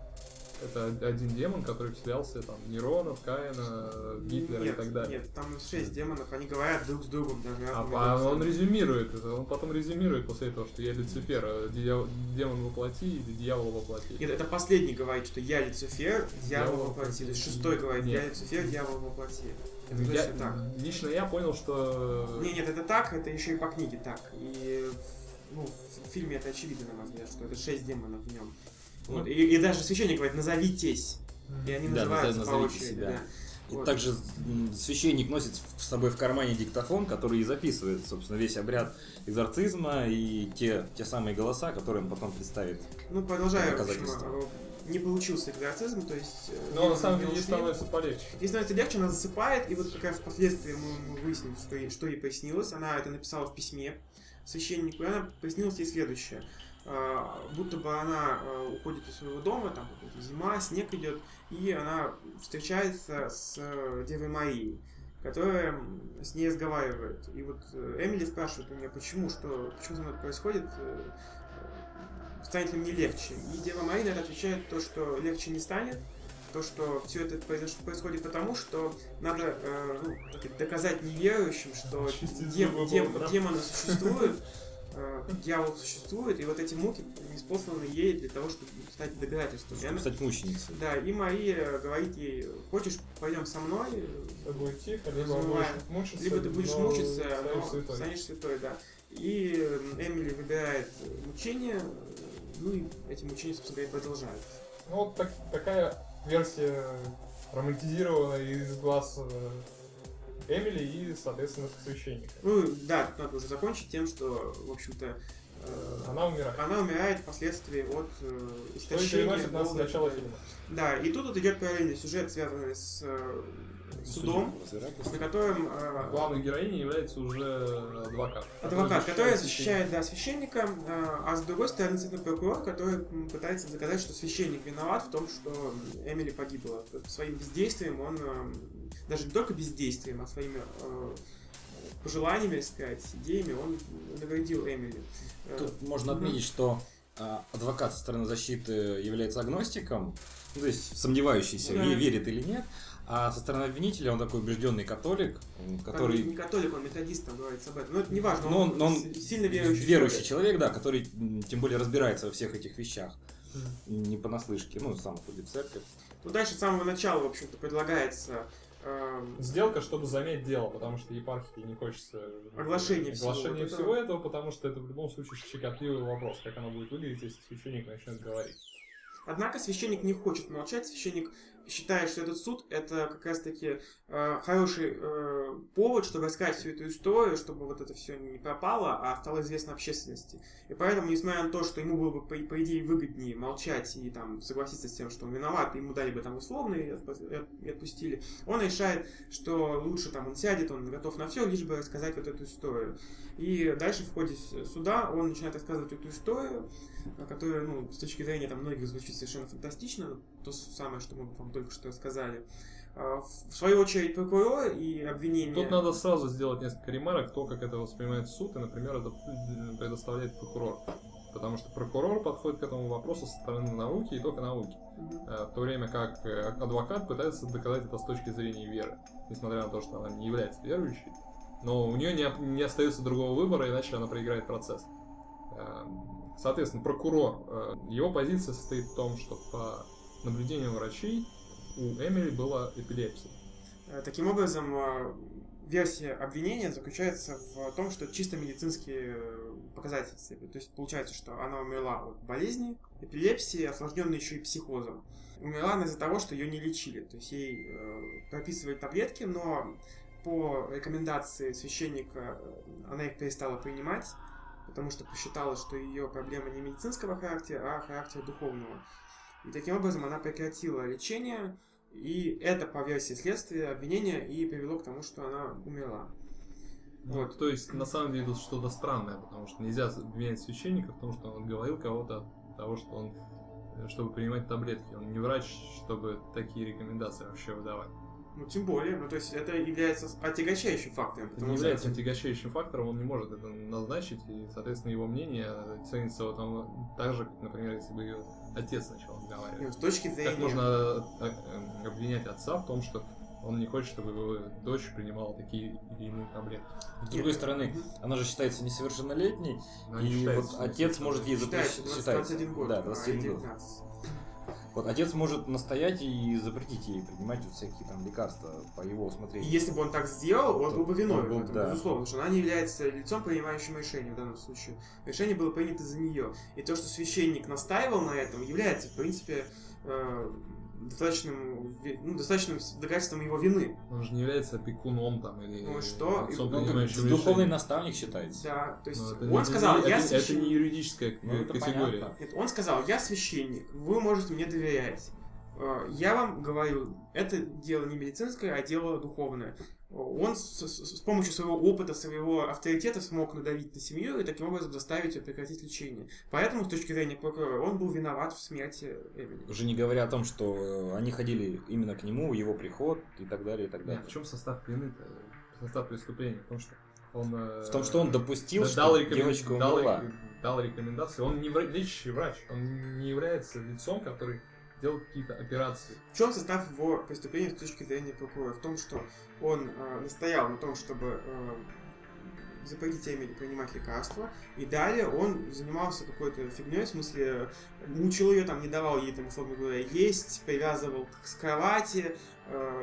это один демон, который вселялся там Нерона, Каина, Гитлера нет, и так далее. Нет, там шесть демонов, они говорят друг с другом даже А, а он резюмирует это, он потом резюмирует после этого, что я Люцифер, э, дьяв- демон воплоти или дьявол воплоти. Нет, это последний говорит, что я Люцифер, дьявол Дьявол воплоти. То есть шестой говорит, я Нет. Люцифер, дьявол воплоти. Это Я- так. лично я понял, что Не, нет, это так, это еще и по книге так. И ну, в фильме это очевидно, на мой взгляд, что это шесть демонов в нем. Вот. Ну. И, и даже священник говорит, назовитесь. И они Да, называются назов- по назовите очереди, себя. да. И Вот. также священник носит с собой в кармане диктофон, который и записывает, собственно, весь обряд экзорцизма и те, те самые голоса, которые он потом представит. Ну, продолжаю, в общем, э, не получился экзорцизм, то есть... э, Но на самом не деле ей становится полегче. Ей становится легче, она засыпает, и вот как раз впоследствии мы, мы выясним, что ей, что ей приснилось. Она это написала в письме священнику, и она приснилось ей следующее. А, будто бы она а, уходит из своего дома, там зима, снег идет, и она встречается с э, Девой Марией, которая с ней разговаривает. И вот э, Эмили спрашивает у меня, почему, что, почему со мной это происходит, э, станет ли мне легче. И Дева Мария на это отвечает то, что легче не станет, то, что все это происходит потому, что надо э, ну, доказать неверующим, что дем- дем- утрам. демоны существуют, э, дьявол существует, и вот эти муки неспосланы ей для того, чтобы стать доказательством. Чтобы она- стать мученицей. да, и Мария говорит ей, хочешь, пойдем со мной, тихо, либо будешь мучиться, либо ты будешь мучиться, но станешь святой, да. И э, Эмили выбирает мучение, ну и эти мучения, собственно говоря, продолжаются. Ну вот так- такая версия романтизированная из глаз э, Эмили и, соответственно, священника. Ну да, тут надо уже закончить тем, что, в общем-то, э, Она умирает. она умирает впоследствии от э, Что истощения. переносит нас голода. начало фильма. Да, и тут вот идет параллельный сюжет, связанный с э, судом, на котором э, Главной героиней является уже адвокат. адвокат, который защищает да, священника, э, а с другой стороны цветной прокурор, который пытается доказать, что священник виноват в том, что Эмили погибла. Своим бездействием он, э, даже не только бездействием, а своими э, пожеланиями, так сказать, идеями он навредил Эмили. Э, Тут можно отметить, что адвокат со стороны защиты является агностиком, ну, то есть сомневающийся, Да. ве- верит или нет, А со стороны обвинителя он такой убежденный католик, м, Там который... не католик, он методист, там говорится об этом. Но это не важно, Ну, он, он- он с- сильно верующий. верующий человек. человек, да, который тем более разбирается во всех этих вещах. Не понаслышке, ну, сам ходит в церковь. Ну, дальше с самого начала, в общем-то, предлагается эм, Сделка, чтобы заметь дело, потому что епархии не хочется... Оглашение всего оглашения вот всего, этого. этого, потому что это в любом случае щекотливый вопрос, как оно будет выглядеть, если священник начнет говорить. Однако священник не хочет молчать, священник считает, что этот суд это как раз-таки э, хороший э, повод, чтобы рассказать всю эту историю, чтобы вот это все не пропало, а стало известно общественности. И поэтому, несмотря на то, что ему было бы, по, по идее, выгоднее молчать и там согласиться с тем, что он виноват, ему дали бы там условные и отпу- и отпустили, он решает, что лучше там он сядет, он готов на все, лишь бы рассказать вот эту историю. И дальше в ходе суда он начинает рассказывать эту историю, которая, ну, с точки зрения там многих звучит совершенно фантастично, то самое, что мы вам только что сказали. А, В свою очередь, прокурор и обвинение... Тут надо сразу сделать несколько ремарок, то, как это воспринимает суд, и, например, это предоставляет прокурор. Потому что прокурор подходит к этому вопросу со стороны науки и только науки. Э, В то время как э, адвокат пытается доказать это с точки зрения веры. Несмотря на то, что она не является верующей. Но у нее не, не остается другого выбора, иначе она проиграет процесс. Эм, Соответственно, прокурор, э, его позиция состоит в том, что по наблюдениям врачей у Эмили была эпилепсия. Э, Таким образом, э, версия обвинения заключается в том, что чисто медицинские э, показательства. То есть получается, что она умерла от болезни, эпилепсии, осложненной еще и психозом. Умерла она из-за того, что ее не лечили. То есть ей э, прописывали таблетки, но по рекомендации священника она их перестала принимать, потому что посчитала, что ее проблема не медицинского характера, а характера духовного. И таким образом она прекратила лечение, и это, по версии следствия, обвинение и привело к тому, что она умерла. Вот. Вот. То есть, на самом деле, тут что-то странное, потому что нельзя обвинять священника в том, что он отговорил кого-то от того, что он э, чтобы принимать таблетки. Он не врач, чтобы такие рекомендации вообще выдавать. Ну, тем более, ну, то есть это является отягощающим фактором. Это не является отягощающим фактором, он не может это назначить, и, соответственно, его мнение ценится вот он, так же, как, например, если бы ее отец начал Ну, разговаривать. с точки зрения... Как можно э, э, обвинять отца в том, что он не хочет, чтобы его дочь принимала такие или иные таблетки? С другой стороны, она же считается несовершеннолетней, и считается вот отец может ей Считается запретить... 21 год, Да, а 21 ей год. 19. Вот отец может настоять и запретить ей принимать вот всякие там лекарства по его И усмотрению. если бы он так сделал, он был бы виновен, был, в этом, да. безусловно, что она не является лицом, принимающим решение в данном случае. Решение было принято за нее. И то, что священник настаивал на этом, является, в принципе, э, достаточным, ну, достаточным доказательством его вины. Он же не является опекуном там или Ну что? отцом, Ну, принимающим духовный наставник считается. Да, то есть Но это он не- сказал, это, я это, это не священник. юридическая Ну, это категория. понятно. Нет, он сказал, я священник, вы можете мне доверять. Э, Я вам говорю, это дело не медицинское, а дело духовное. Он с, с- с помощью своего опыта, своего авторитета смог надавить на семью и таким образом заставить ее прекратить лечение. Поэтому, с точки зрения прокурора, он был виноват в смерти Эмили. Уже не говоря о том, что э, они ходили именно к нему, его приход и так далее, и так Нет, далее. в чем состав вины-то? Состав преступления? В том, что он... э, В том, что он допустил, да- что дал, рекомен- девочка дал, умерла. рек- дал рекомендации. Он не вра- лечащий врач, он не является лицом, который делает какие-то операции. В чем состав его преступления с точки зрения прокурора? В том, что он э, настоял на том, чтобы э, запретить Эмили принимать лекарства, и далее он занимался какой-то фигней, в смысле, мучил ее, там, не давал ей, там, условно говоря, есть, привязывал к кровати э,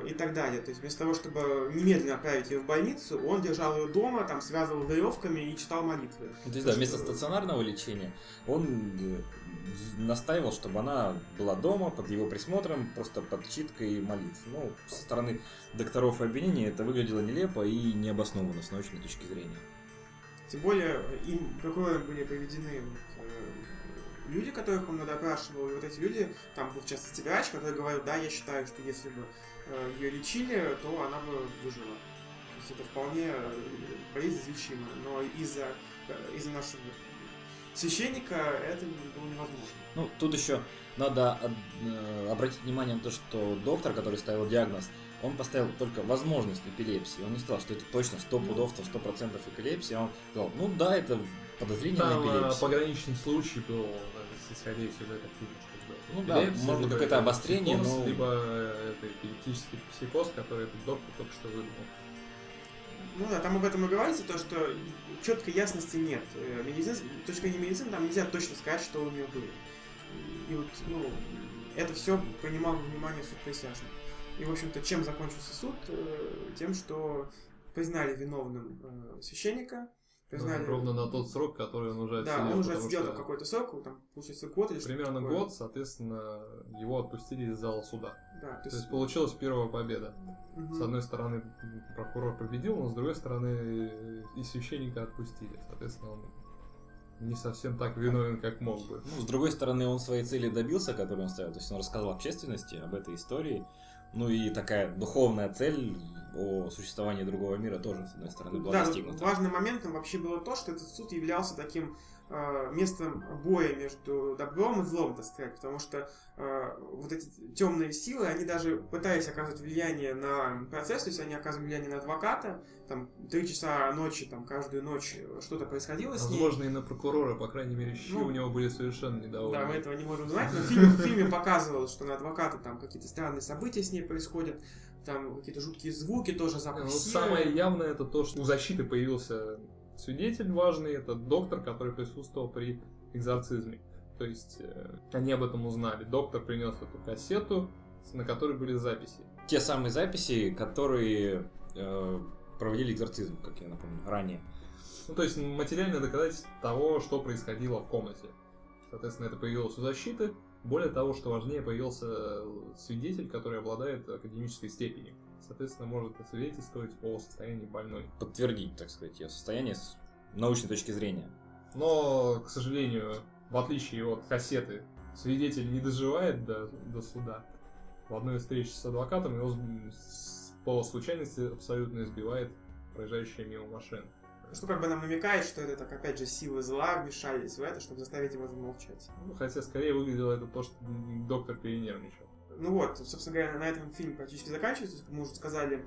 и так далее. То есть вместо того, чтобы немедленно отправить ее в больницу, он держал ее дома, там, связывал веревками и читал молитвы. Ну, то есть, да, То, вместо что- стационарного лечения он э, настаивал, чтобы она была дома под его присмотром, просто под читкой молитв. Ну, со стороны докторов и обвинения это выглядело нелепо и необоснованно с научной точки зрения. Тем более, им прокурором были приведены э, люди, которых он допрашивал, и вот эти люди, там был в частности врач, который говорил, да, я считаю, что если бы ее лечили, то она бы выжила. То есть это вполне э, болезнь излечима, но из-за э, из-за нашего священника это было невозможно. Ну, тут еще надо э, обратить внимание на то, что доктор, который ставил диагноз, он поставил только возможность эпилепсии. Он не сказал, что это точно 100 пудов, то 100% эпилепсия. Он сказал, ну да, это подозрение на Там э, эпилепсию. пограничный случай был, э, исходя из сюжета фильма, что сделать. Ну да, это может быть, либо какое-то это обострение, психоз, но- Либо э, это эпилептический психоз, который этот доктор только что выдумал. Ну да, там об этом и говорится, то, что четкой ясности нет. Э, Медицин, с точки зрения медицины, там нельзя точно сказать, что у нее было. И вот, ну, это все принимал во внимание суд присяжных. И, в общем-то, чем закончился суд? Э, Тем, что признали виновным священника, признали... Ровно на тот срок, который он уже Да, отсидел. он уже отсидел что какой-то срок, там, получается, год или Примерно такое. год, соответственно, его отпустили из зала суда. Да, то То есть... есть получилась первая победа. мгм. С одной стороны, прокурор победил, но с другой стороны, и священника отпустили. Соответственно, он не совсем так виновен, как мог бы. Ну, с другой стороны, он своей цели добился, которую он ставил. То есть он рассказал общественности об этой истории. Ну и такая духовная цель о существовании другого мира тоже, с одной стороны, была Да, достигнута. важным моментом вообще было то, что этот суд являлся таким э, местом боя между добром и злом, так сказать, потому что э, вот эти темные силы, они даже пытались оказывать влияние на процесс, то есть они оказывали влияние на адвоката, там, три часа ночи, там, каждую ночь что-то происходило с ней. Возможно, и на прокурора, по крайней мере, щи Ну, у него были совершенно недовольны. Да, мы этого не можем знать, но в фильме, в фильме показывалось, что на адвоката там какие-то странные события с ней происходят, там какие-то жуткие звуки, тоже запах Ну, самое явное это то, что у защиты появился свидетель важный, это доктор, который присутствовал при экзорцизме. То есть э, они об этом узнали. Доктор принес эту кассету, на которой были записи. Те самые записи, которые э, проводили экзорцизм, как я напомню, ранее. Ну, то есть материальное доказательство того, что происходило в комнате. Соответственно, это появилось у защиты. Более того, что важнее, появился э, свидетель, который обладает академической степенью. Соответственно, может свидетельствовать о состоянии больной. Подтвердить, так сказать, ее состояние с научной точки зрения. Но, к сожалению, в отличие от кассеты, свидетель не доживает до, до суда. В одной из встреч с адвокатом его по случайности абсолютно избивает проезжающая мимо машина. Что как бы нам намекает, что это так опять же силы зла вмешались в это, чтобы заставить его замолчать. Ну, хотя скорее выглядело это то, что доктор перенервничал. Ну вот, собственно говоря, на этом фильм практически заканчивается. Как мы уже сказали,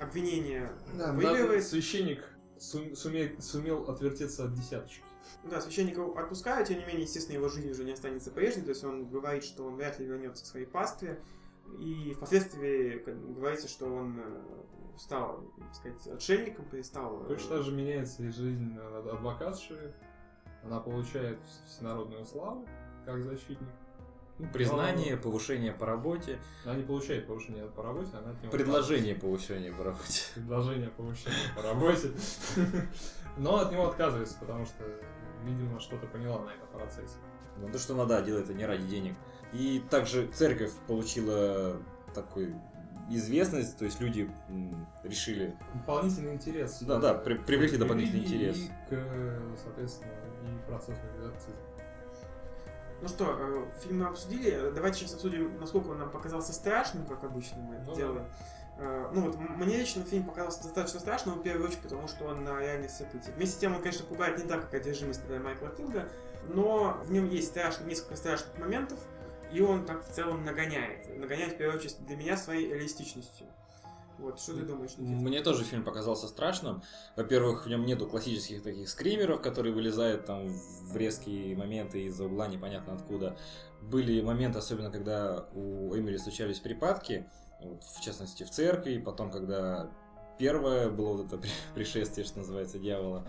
обвинение Да, выигрывает. священник сум- суме- сумел отвертеться от десяточки. Ну Да, священника отпускают, тем не менее, естественно, его жизнь уже не останется прежней, то есть он говорит, что он вряд ли вернется к своей пастве, и впоследствии говорится, что он э, стал, так сказать, отшельником, перестал... э, Точно так же меняется и жизнь ад- адвокатши. Она получает всенародную славу как защитник. Ну, признание, повышение по работе, Она не получает повышения по работе, она от него предложение повышения по работе. Предложение повышения по работе. Но от него отказывается, потому что, видимо, что-то поняла на этом процессе. Ну, то, что она, да, делает это не ради денег. И также церковь получила такой известность, то есть люди решили... Дополнительный интерес. Да, да, при- привлекли дополнительный интерес. И к, соответственно, и процессу экзорцизма. Ну что, э, фильм мы обсудили, давайте сейчас обсудим, насколько он нам показался страшным, как обычно мы это Ну да. делаем. Э, Ну вот, мне лично фильм показался достаточно страшным, в первую очередь, потому что он на реальных событиях. Вместе с тем он, конечно, пугает не так, как «Одержимость» например, Майкла Кинга, но в нем есть страш- несколько страшных моментов, и он так в целом нагоняет. Нагоняет, в первую очередь, для меня своей реалистичностью. Вот, что ты думаешь, Никита? Мне тоже фильм показался страшным. Во-первых, в нем нету классических таких скримеров, которые вылезают там в резкие моменты из-за угла, непонятно откуда. Были моменты, особенно когда у Эмили случались припадки, вот, в частности в церкви, потом, когда первое было вот это при- пришествие, что называется, дьявола.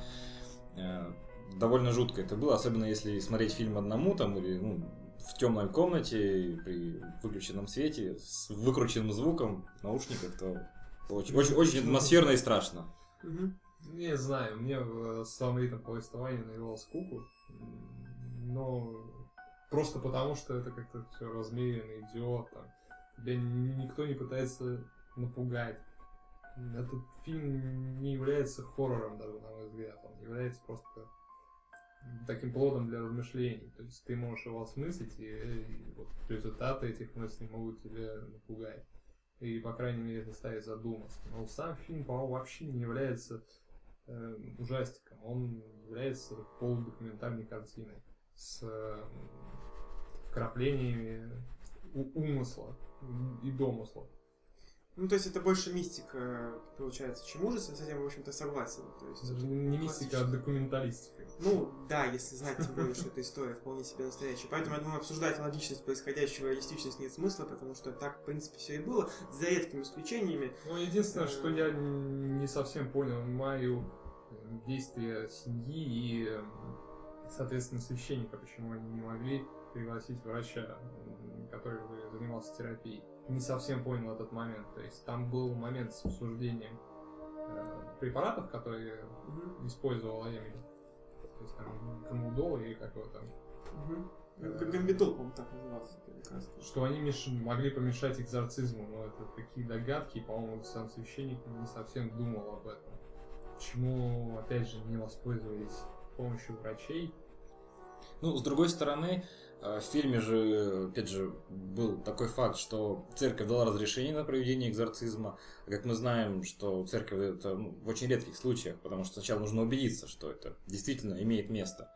Э, Довольно жутко это было, особенно если смотреть фильм одному там или ну, в темной комнате при выключенном свете с выкрученным звуком в наушниках, то очень, очень, очень атмосферно и страшно. Не знаю, мне э, сам ритм повествования навевал скуку. Но просто потому, что это как-то все размеренно идет. Там. Тебя ни- никто не пытается напугать. Этот фильм не является хоррором, даже, на мой взгляд. Он является просто таким плодом для размышлений. То есть ты можешь его осмыслить, и, и вот результаты этих мыслей могут тебя напугать. И, по крайней мере, заставить задуматься. Но сам фильм, по-моему, вообще не является э, ужастиком. Он является полудокументальной картиной с э, вкраплениями умысла и домысла. Ну, то есть это больше мистика, получается, чем ужас, я с этим, в общем-то, согласен. То есть, Это не мистика, а документалистика. Ну, да, если знать, тем более, что эта история вполне себе настоящая. Поэтому, я думаю, обсуждать логичность происходящего и реалистичность нет смысла, потому что так, в принципе, все и было, за редкими исключениями. Ну, единственное, что я не совсем понял Майю действия семьи и, эм, соответственно, священника, почему они не могли пригласить врача, который занимался терапией. Не совсем понял этот момент. То есть там был момент с обсуждением э, препаратов, которые Мгм. использовала Эмили. То есть там Камудол или как его там. Мгм. Ну, как Гамбитол, по-моему, так назывался. Что они меш- могли помешать экзорцизму. Но это такие догадки, и, по-моему, сам священник не совсем думал об этом. Почему, опять же, не воспользовались помощью врачей? Ну, с другой стороны, э, в фильме же, опять же, был такой факт, что церковь дала разрешение на проведение экзорцизма. А как мы знаем, что церковь это ну, в очень редких случаях, потому что сначала нужно убедиться, что это действительно имеет место.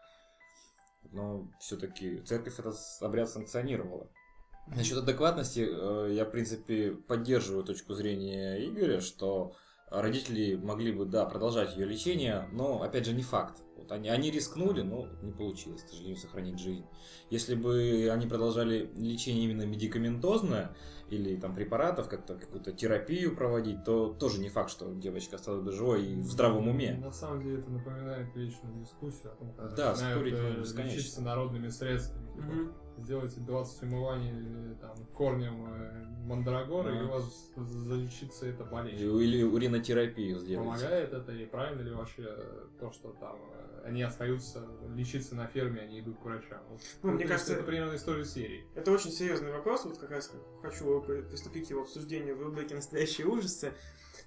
Но все-таки церковь этот обряд санкционировала. Насчет адекватности, э, я, в принципе, поддерживаю точку зрения Игоря, что родители могли бы, да, продолжать ее лечение, но, опять же, не факт. Вот они, они рискнули, но не получилось, к сожалению, сохранить жизнь. Если бы они продолжали лечение именно медикаментозное, или там препаратов, как-то какую-то терапию проводить, то тоже не факт, что девочка осталась бы живой и в здравом уме. На самом деле это напоминает вечную дискуссию о том, как Да, спорить э, бесконечно. лечиться народными средствами. Мгм. Сделайте 20 умываний э, там, корнем э, мандрагора, и Ага. у вас залечится эта болезнь. Или уринотерапию сделать. Помогает это и правильно ли вообще то, что там они остаются лечиться на ферме, они идут к врачам? Вот, Ну, мне кажется, это примерно из той же серии. Это очень серьезный вопрос, вот как раз хочу при- приступить к его обсуждению в рубрике «Настоящие ужасы».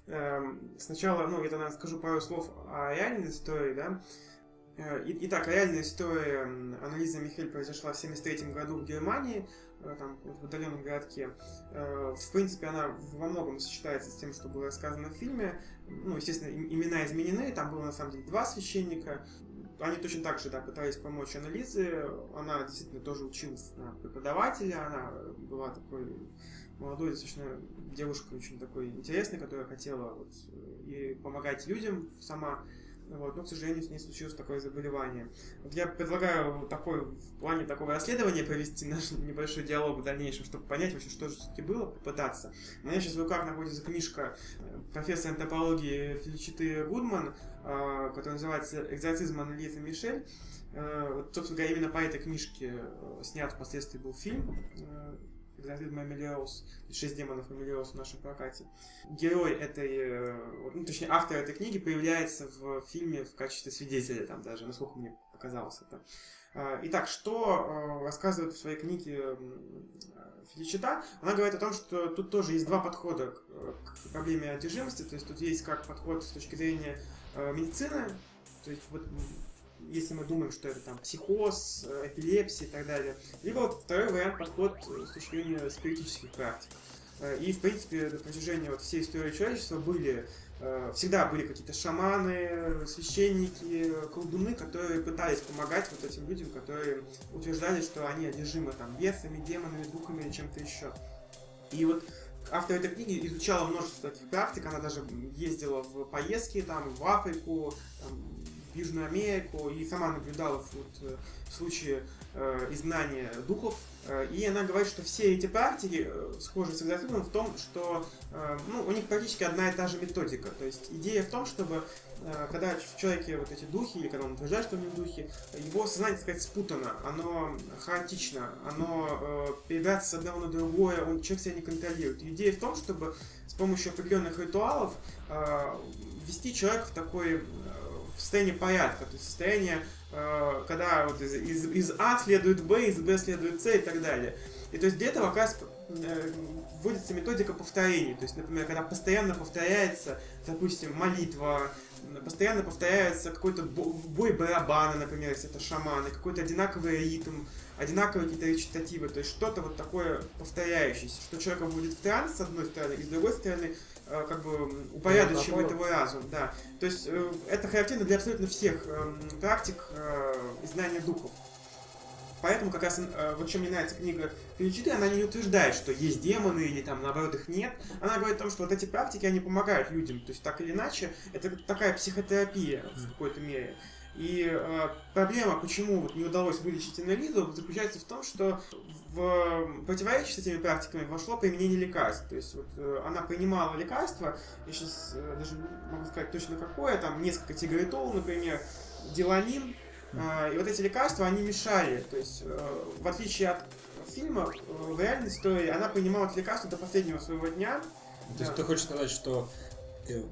Эм, Сначала, ну, я тогда скажу пару слов о реальной истории, да. Э, Итак, реальная история Анализа Михель произошла в 73 году в Германии, э, там, в отдаленном городке. Э, В принципе, она во многом сочетается с тем, что было рассказано в фильме. Ну, естественно, им- имена изменены, там было на самом деле два священника. Они точно так же, да, пытались помочь Анализе. Она действительно тоже училась на преподавателя, она была такой молодой, достаточно девушкой очень такой интересной, которая хотела вот, э, и помогать людям сама. Вот, но, к сожалению, с ней случилось такое заболевание. Вот я предлагаю такой, в плане такого расследования провести наш небольшой диалог в дальнейшем, чтобы понять вообще, что же все-таки было, попытаться. У меня сейчас в руках находится книжка э, профессора антропологии Феличиты Гудман, э, которая называется «Экзорцизм Аннелизы Мишель». Э, Вот, собственно говоря, именно по этой книжке снят впоследствии был фильм «Экзорцизм Эмилиос», «Шесть демонов Эмилиос» в нашем прокате. Герой этой, э, ну, точнее, автор этой книги появляется в фильме в качестве свидетеля, там даже, насколько мне показалось это. Э, Итак, что э, рассказывает в своей книге м, Феличита? Она говорит о том, что тут тоже есть два подхода к, проблеме одержимости. То есть тут есть как подход с точки зрения э, медицины, то есть вот если мы думаем, что это там психоз, э, эпилепсия и так далее. Либо вот второй вариант подход э, с точки зрения спиритических практик. Э, И, в принципе, на протяжении вот всей истории человечества были всегда были какие-то шаманы, священники, колдуны, которые пытались помогать вот этим людям, которые утверждали, что они одержимы там бесами, демонами, духами или чем-то еще. И вот автор этой книги изучала множество таких практик, она даже ездила в поездки там в Африку, там, в Южную Америку и сама наблюдала вот, э, случаи э, изгнания духов. Э, И она говорит, что все эти практики э, схожи с экзорцизмом в том, что э, ну, у них практически одна и та же методика. То есть идея в том, чтобы э, когда в человеке вот эти духи, или когда он утверждает, что у него духи, его сознание, так сказать, спутано, оно хаотично, оно э, перебирается с одного на другое, он человек себя не контролирует. Идея в том, чтобы с помощью определенных ритуалов э, ввести человека в такой э, в состояние порядка, то есть состояние, э, когда вот из, из, из А следует Б, из Б следует С и так далее. И то есть для этого как раз э, вводится методика повторений. То есть, например, когда постоянно повторяется, допустим, молитва, постоянно повторяется какой-то бо- бой барабана, например, если это шаманы, какой-то одинаковый ритм, одинаковые какие-то речитативы, то есть что-то вот такое повторяющееся, что человек будет в транс с одной стороны, и с другой стороны как бы упорядочивает его разум, да. То есть э, это характерно для абсолютно всех эм, практик э, изгнания духов. поэтому как раз э, вот чем мне нравится книга Феличиты, она не утверждает, что есть демоны или там наоборот их нет. Она говорит о том, что вот эти практики, они помогают людям. То есть так или иначе, это такая психотерапия в какой-то мере. И э, проблема, почему вот не удалось вылечить Эннелизу, заключается в том, что в противоречие с этими практиками вошло применение лекарств. То есть вот, э, она принимала лекарства, я сейчас э, даже могу сказать точно какое, там несколько тигритол, например, деланин, э, и вот эти лекарства, они мешали. То есть, э, в отличие от фильма, в реальной истории она принимала эти лекарства до последнего своего дня. То есть ты хочешь сказать, что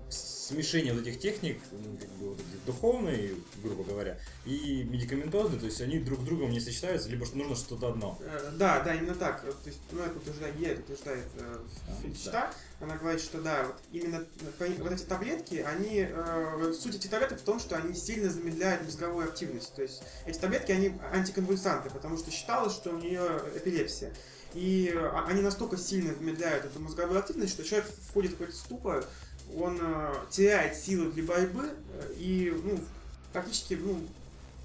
смешение вот этих техник, ну, как бы вот эти духовные, грубо говоря, и медикаментозные, то есть они друг с другом не сочетаются, либо что нужно что-то одно. Э, Да, да, именно так. То есть, ну, это утверждает, я это утверждает э, А, Фельдштадт. Она говорит, что да, вот именно э, вот эти таблетки, они, э, суть этих таблеток в том, что они сильно замедляют мозговую активность. То есть эти таблетки, они антиконвульсанты, потому что считалось, что у нее эпилепсия. И э, они настолько сильно замедляют эту мозговую активность, что человек входит в какой-то ступор, он э, теряет силы для борьбы э, и ну, практически ну,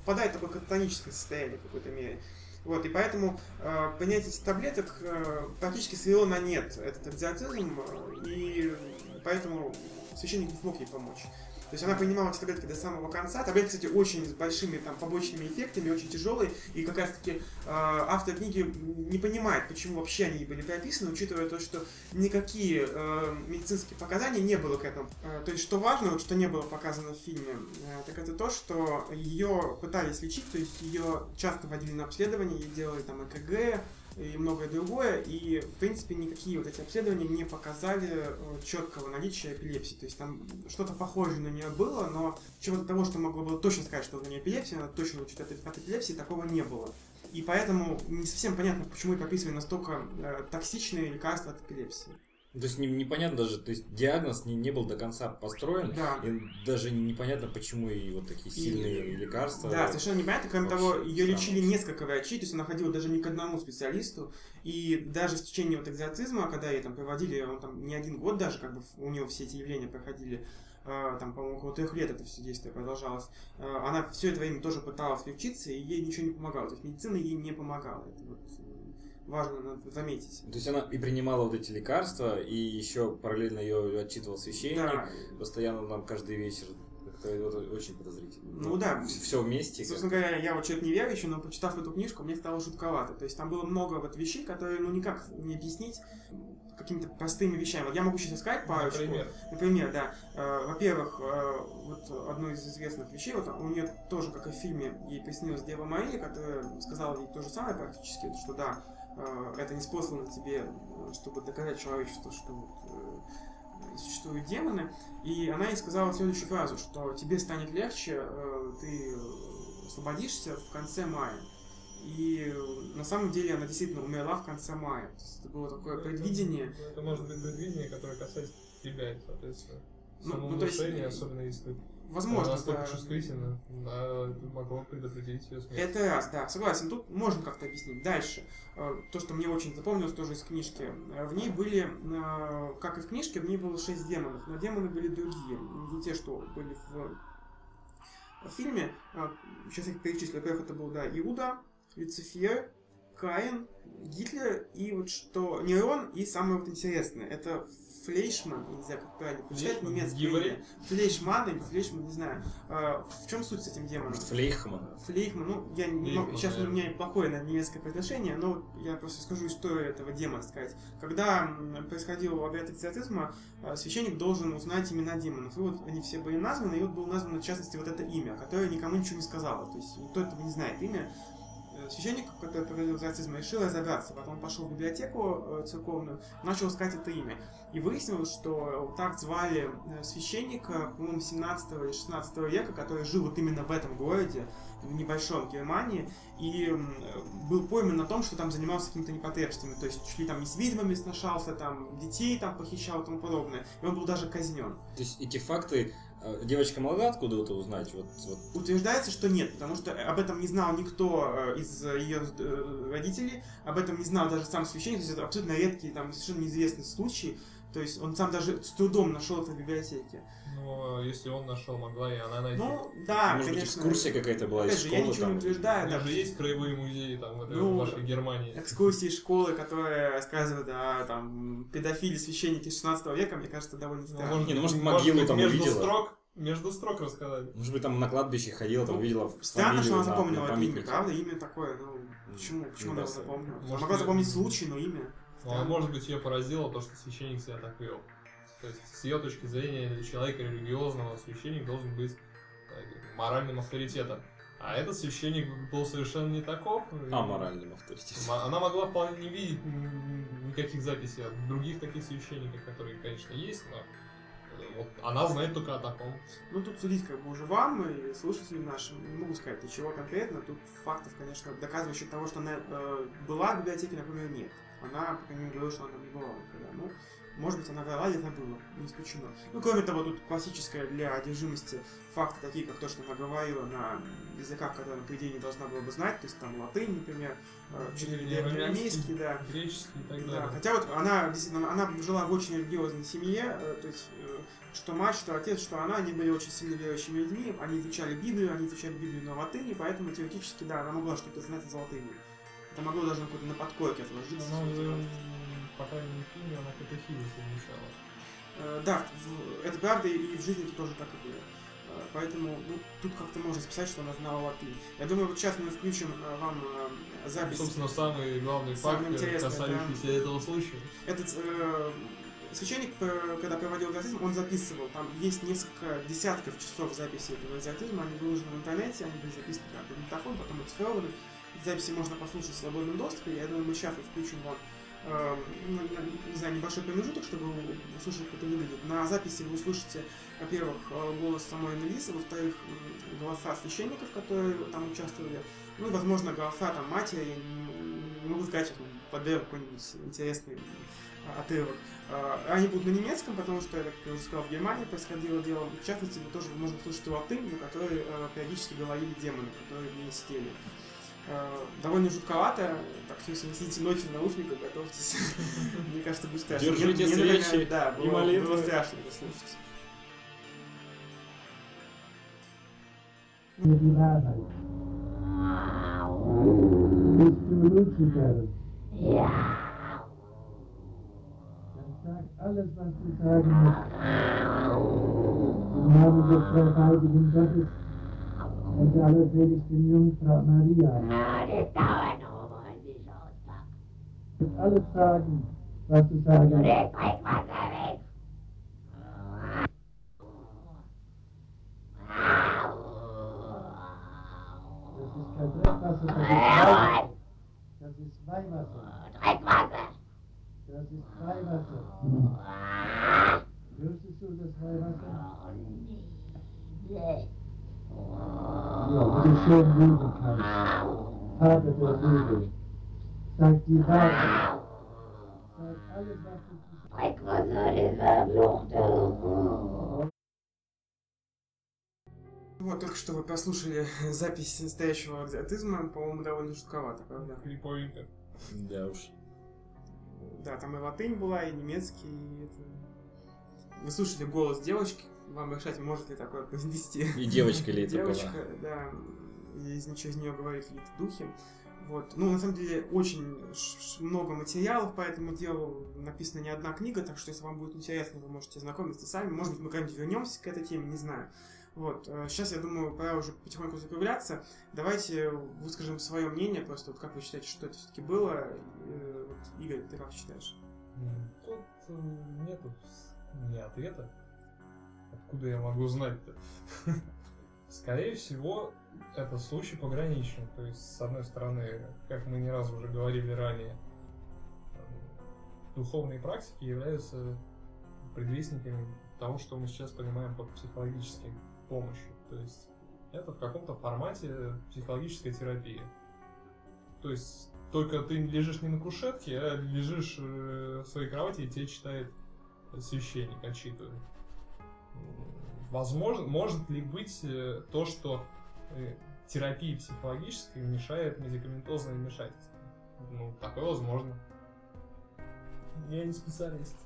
впадает в такое кататоническое состояние в какой-то мере. Вот, и поэтому э, принятие этих таблеток э, практически свело на нет этот экзорцизм, э, и поэтому священник не смог ей помочь. То есть она принимала эти таблетки до самого конца. Таблетки, кстати, очень с большими там побочными эффектами, очень тяжелые. И как раз таки э, автор книги не понимает, почему вообще они были прописаны, учитывая то, что никакие э, медицинские показания не было к этому. Э, то есть, что важно, вот, что не было показано в фильме, э, так это то, что ее пытались лечить, то есть ее часто водили на обследование, ей делали там ЭКГ, и многое другое, и в принципе никакие вот эти обследования не показали э, четкого наличия эпилепсии. То есть там что-то похожее на нее было, но чего-то того, что могло было точно сказать, что у нее эпилепсия, она точно учит от, от эпилепсии, такого не было. И поэтому не совсем понятно, почему ей прописывали настолько э, токсичные лекарства от эпилепсии. То есть не- непонятно даже, то есть диагноз не, не был до конца построен, Да. и даже непонятно, почему и вот такие сильные лекарства. Да, совершенно непонятно. Кроме вообще того, ее странно. лечили несколько врачей, то есть она ходила даже не к одному специалисту. И даже в течение вот экзорцизма, когда ей там проводили, он там не один год даже, как бы у нее все эти явления проходили, э, там, по-моему, около трех лет это все действие продолжалось, э, она все это время тоже пыталась лечиться, и ей ничего не помогало. То есть медицина ей не помогала. Это вот важно надо заметить. То есть она и принимала вот эти лекарства, и еще параллельно ее отчитывал священник, Да, постоянно нам каждый вечер. Как-то это очень подозрительно. Ну да. Все вместе. как- Собственно говоря, я вот человек неверующий, но прочитав эту книжку, мне стало жутковато. То есть там было много вот вещей, которые ну никак не объяснить какими-то простыми вещами. Вот я могу сейчас сказать парочку. Например. Например, да. Э, Во-первых, э, вот одно из известных вещей, вот у нее тоже, как и в фильме, ей приснилась Дева Мария, которая сказала ей то же самое практически, что да, это не послано тебе, э, чтобы доказать человечеству, что вот, э, существуют демоны. И она ей сказала следующую фразу, что тебе станет легче, э, ты освободишься в конце мая. И на самом деле она действительно умерла в конце мая. То есть это было такое предвидение. Ну, Это может быть предвидение, которое касается тебя, соответственно. Ну, ну, то есть, особенно если Возможно, она чувствительна, да, это могло предопределить ее смерть. Это раз, да, согласен. Тут можно как-то объяснить. Дальше. Э, То, что мне очень запомнилось тоже из книжки. Э, В ней были, э, как и в книжке, в ней было шесть демонов. Но демоны были другие. Не те, что были в, в фильме. Сейчас я их перечислю. Во-первых, это был, да, Иуда, Люцифер, Каин, Гитлер и вот что Нейрон. И самое вот интересное, это Флейшман, я не знаю, как правильно прочитать, немецкое еврей. имя. Флейшман или Флейшман, не знаю. Э, В чем суть с этим демоном? Может, Флейхман. Флейхман, ну, я не Флейхман, могу- сейчас у наверное. меня плохое на немецкое произношение, но вот я просто скажу историю этого демона, сказать. Когда происходил обряд экзорцизма, э, священник должен узнать имена демонов. И вот они все были названы, и вот было названо, в частности, вот это имя, которое никому ничего не сказала. То есть никто этого не знает имя. Священник, который проводил экзорцизм, решил разобраться. Потом пошел в библиотеку э, церковную, начал искать это имя. И выяснилось, что так звали э, священника, по-моему, 17 или 16 века, который жил вот именно в этом городе, в небольшом Германии, и был пойман на том, что там занимался какими-то непотребствами, то есть чуть ли там и с ведьмами сношался, там детей там похищал и тому подобное. И он был даже казнен. То есть эти факты девочка могла откуда-то узнать? Вот, вот. Утверждается, что нет, потому что об этом не знал никто э, из ее родителей, об этом не знал даже сам священник, то есть это абсолютно редкий, там, совершенно неизвестный случай. То есть он сам даже с трудом нашел это в библиотеке. Но если он нашел, могла и она найти. Ну, да, Может быть, конечно. экскурсия какая-то была из Опять же, я школы ничего не там. утверждаю, У да. же есть краевые музеи там в этой Ну, вашей Германии. Экскурсии школы, которые рассказывают о там, педофиле священники 16 века, мне кажется, довольно Ну, странно. Не, ну, может, могилу быть, там между увидела. строк, между строк рассказали. Может быть, там на кладбище ходила, там Ну, увидела Странно, что она на- запомнила это имя, правда? Имя такое, ну, почему, почему она его запомнила? Может, могла запомнить случай, но имя. Ну, а может быть, ее поразило то, что священник себя так вел. То есть, с ее точки зрения, человека религиозного, священник должен быть моральным авторитетом. А этот священник был совершенно не таков. А, моральным авторитетом. Она могла вполне не видеть никаких записей от других таких священников, которые, конечно, есть, но э, вот она знает только о таком. Ну, тут судить как бы уже вам и слушателям нашим. Не могу сказать, и чего конкретно. Тут фактов, конечно, доказывающих того, что она э, была в библиотеке, например, нет. Она, по крайней мере, говорила, что она там не была никогда. Ну, может быть, она врала или забыла, не исключено. Ну, кроме того, тут классическая для одержимости факты, такие как то, что она говорила на языках, которые она, по идее, не должна была бы знать, то есть там латынь, например, э, чуть ли не древнеарамейский, да. Греческий и так Да, далее. хотя вот она действительно, она жила в очень религиозной семье, э, то есть э, что мать, что отец, что она, они были очень сильно верующими людьми, они изучали Библию, они изучали Библию на латыни, поэтому теоретически, да, она могла что-то знать из латыни. Это могло даже на какой-то на подкорке отложиться. Она что-то уже, по крайней мере, в фильме она катехизис изучала. Э, Да, в- это правда, и в жизни это тоже так и было. Э, Поэтому ну, тут как-то можно списать, что она знала латынь. Я думаю, вот сейчас мы включим э, вам э, запись. Собственно, самый главный факт, э, касающийся этого случая. Этот э, священник, э, когда проводил экзорцизм, он записывал. Там есть несколько десятков часов записи этого экзорцизма. Они выложены в интернете, они были записаны как бы на диктофон, потом оцифрованы. Записи можно послушать в свободном доступе. Я думаю, мы сейчас включим вам э, не знаю, небольшой промежуток, чтобы вы услышали, как это выглядит. На записи вы услышите, во-первых, э, голос самой Аналисы, во-вторых, голоса священников, которые там участвовали, ну и, возможно, голоса там матери, не, могу сказать, что подберем какой-нибудь интересный м, отрывок. Э, Они будут на немецком, потому что, как я уже сказал, в Германии происходило дело. В частности, вы тоже можно слышать латынь, на которой э, периодически говорили демоны, которые в ней сидели. Э, Довольно жутковато, так что если вы сидите ночью в наушниках, готовьтесь. Мне кажется, будет страшно. Держите Мне, свечи да, и было, молитвы. было страшно это слушать. du Lucifer? Ja. Dann sag alles, was du sagen musst. Im Namen des dreifaltigen Gottes Entre alle selig bin Jungfrau Maria. Ah, das dauert noch, wollen Sie schon sagen. Jetzt alles sagen, was du sagen willst. Du redest mein Wasser weg. Das ist kein Dreckwasser, das ist Weihwasser. Das ist Weihwasser. Dreckwasser. Das ist Weihwasser. Würdest du das Weihwasser? Oh, nee. Wahrheit. Sag alles, was du zu Вот, только что вы прослушали запись настоящего экзотизма, по-моему, довольно жутковато, правда? Криповенько. Да уж. Да, там и латынь была, и немецкий, и это... Вы слушали голос девочки, вам решать, может ли такое произнести. И девочка ли это Девочка, была? да, и из, через нее говорят какие-то духи. Вот. Ну, на самом деле, очень ш- ш- много материалов по этому делу. Написана не одна книга, так что, если вам будет интересно, вы можете знакомиться сами. Может быть, мы когда-нибудь вернемся к этой теме, не знаю. Вот. Сейчас, я думаю, пора уже потихоньку закругляться. Давайте выскажем свое мнение, просто вот как вы считаете, что это все-таки было. Э, Вот, Игорь, ты как считаешь? Тут э, нету ни ответа. Откуда я могу знать-то? Скорее всего, это случай пограничный. То есть, с одной стороны, как мы не раз уже говорили ранее, духовные практики являются предвестниками того, что мы сейчас понимаем под психологической помощью. То есть, это в каком-то формате психологической терапии. То есть, только ты лежишь не на кушетке, а лежишь э, в своей кровати и тебе читает священник, отчитывает. Возможно, может ли быть э, то, что э, терапии психологической мешает медикаментозное вмешательство? Ну, такое возможно. Я не специалист.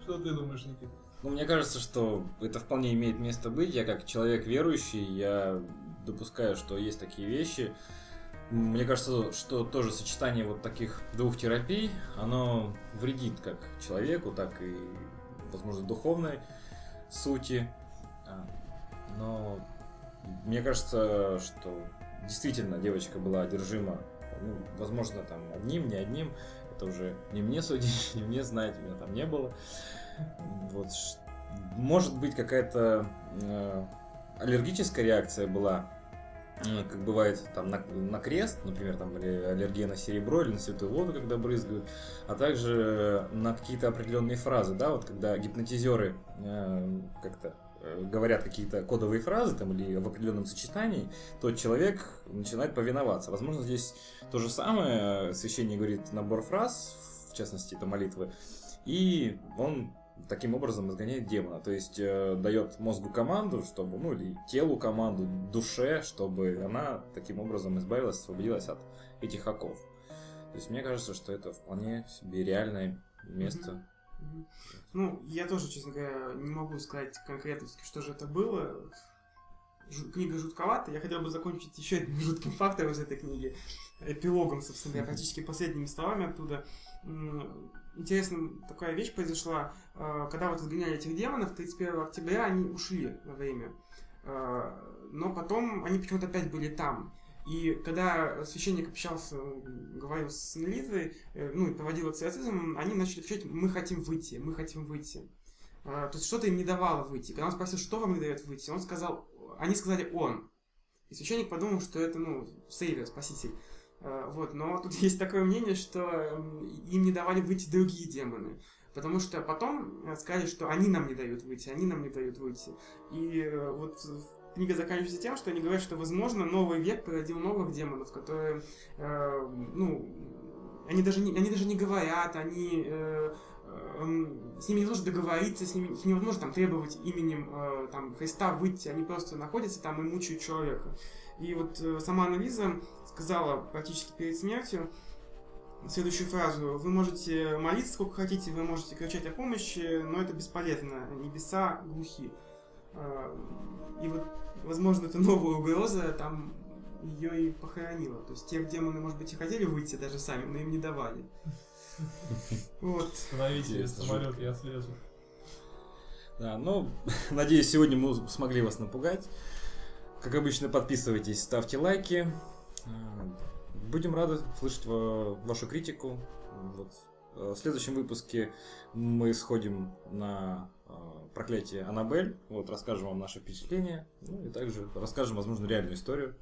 Что ты думаешь, Никита? Ну, мне кажется, что это вполне имеет место быть. Я как человек верующий, я допускаю, что есть такие вещи. Мне кажется, что тоже сочетание вот таких двух терапий, оно вредит как человеку, так и, возможно, духовной сути. А, Но мне кажется, что действительно девочка была одержима, ну, возможно, там одним, не одним. Это уже не мне судить, не мне знать, меня там не было. Вот, может быть, какая-то э, аллергическая реакция была, как бывает там на, на крест, например, там или аллергия на серебро или на святую воду, когда брызгают, а также на какие-то определенные фразы, да, вот когда гипнотизеры э, как-то э, говорят какие-то кодовые фразы там или в определенном сочетании, то человек начинает повиноваться. Возможно, здесь то же самое. Священник говорит набор фраз, в частности, это молитвы, и он таким образом изгоняет демона. То есть э, дает мозгу команду, чтобы, ну, или телу команду, душе, чтобы она таким образом избавилась, освободилась от этих оков. То есть мне кажется, что это вполне себе реальное место. Ну, я тоже, честно говоря, не могу сказать конкретно, что же это было. Жу- Книга жутковата. Я хотел бы закончить еще одним жутким фактом из этой книги. Эпилогом, собственно говоря, практически последними словами оттуда. М, Интересно, такая вещь произошла, э, когда вот изгоняли этих демонов, 31 октября они ушли на время. Э, Но потом они почему-то опять были там. И когда священник общался, говорил с молитвой, э, ну и проводил экзорцизм, они начали кричать «Мы хотим выйти, мы хотим выйти». То есть что-то им не давало выйти. Когда он спросил, что вам не дает выйти, он сказал, они сказали «Он». И священник подумал, что это, ну, сейвер, спаситель. А, Вот, но тут есть такое мнение, что им не давали выйти другие демоны. Потому что потом э, сказали, что они нам не дают выйти, они нам не дают выйти. И э, вот книга заканчивается тем, что они говорят, что, возможно, новый век породил новых демонов, которые, э, ну, они даже не, они даже не говорят, они э, с ними невозможно договориться, с ними невозможно там требовать именем э, там, Христа выйти, они просто находятся там и мучают человека. И вот э, сама Анализа сказала практически перед смертью следующую фразу. Вы можете молиться сколько хотите, вы можете кричать о помощи, но это бесполезно. Небеса глухи. Э, И вот, возможно, это новая угроза там ее и похоронила. То есть тех демоны, может быть, и хотели выйти даже сами, но им не давали. Вот. Остановите самолет, я слезу. Да, ну, надеюсь, сегодня мы смогли вас напугать. Как обычно, подписывайтесь, ставьте лайки. А, Будем рады слышать ва- вашу критику. Вот. Э, В следующем выпуске мы сходим на э, проклятие Аннабель. Вот, расскажем вам наши впечатления. Ну и также расскажем, возможно, реальную историю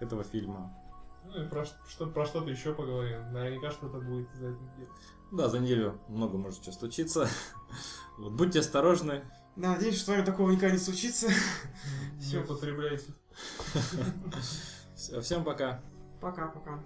этого фильма. Ну и про, ш- что, про что-то еще поговорим. Наверняка что-то будет за неделю. Да, за неделю много может что случиться. Вот, будьте осторожны. Да, надеюсь, что с вами такого никогда не случится. Не Всё. употребляйте. Всем пока. Пока-пока.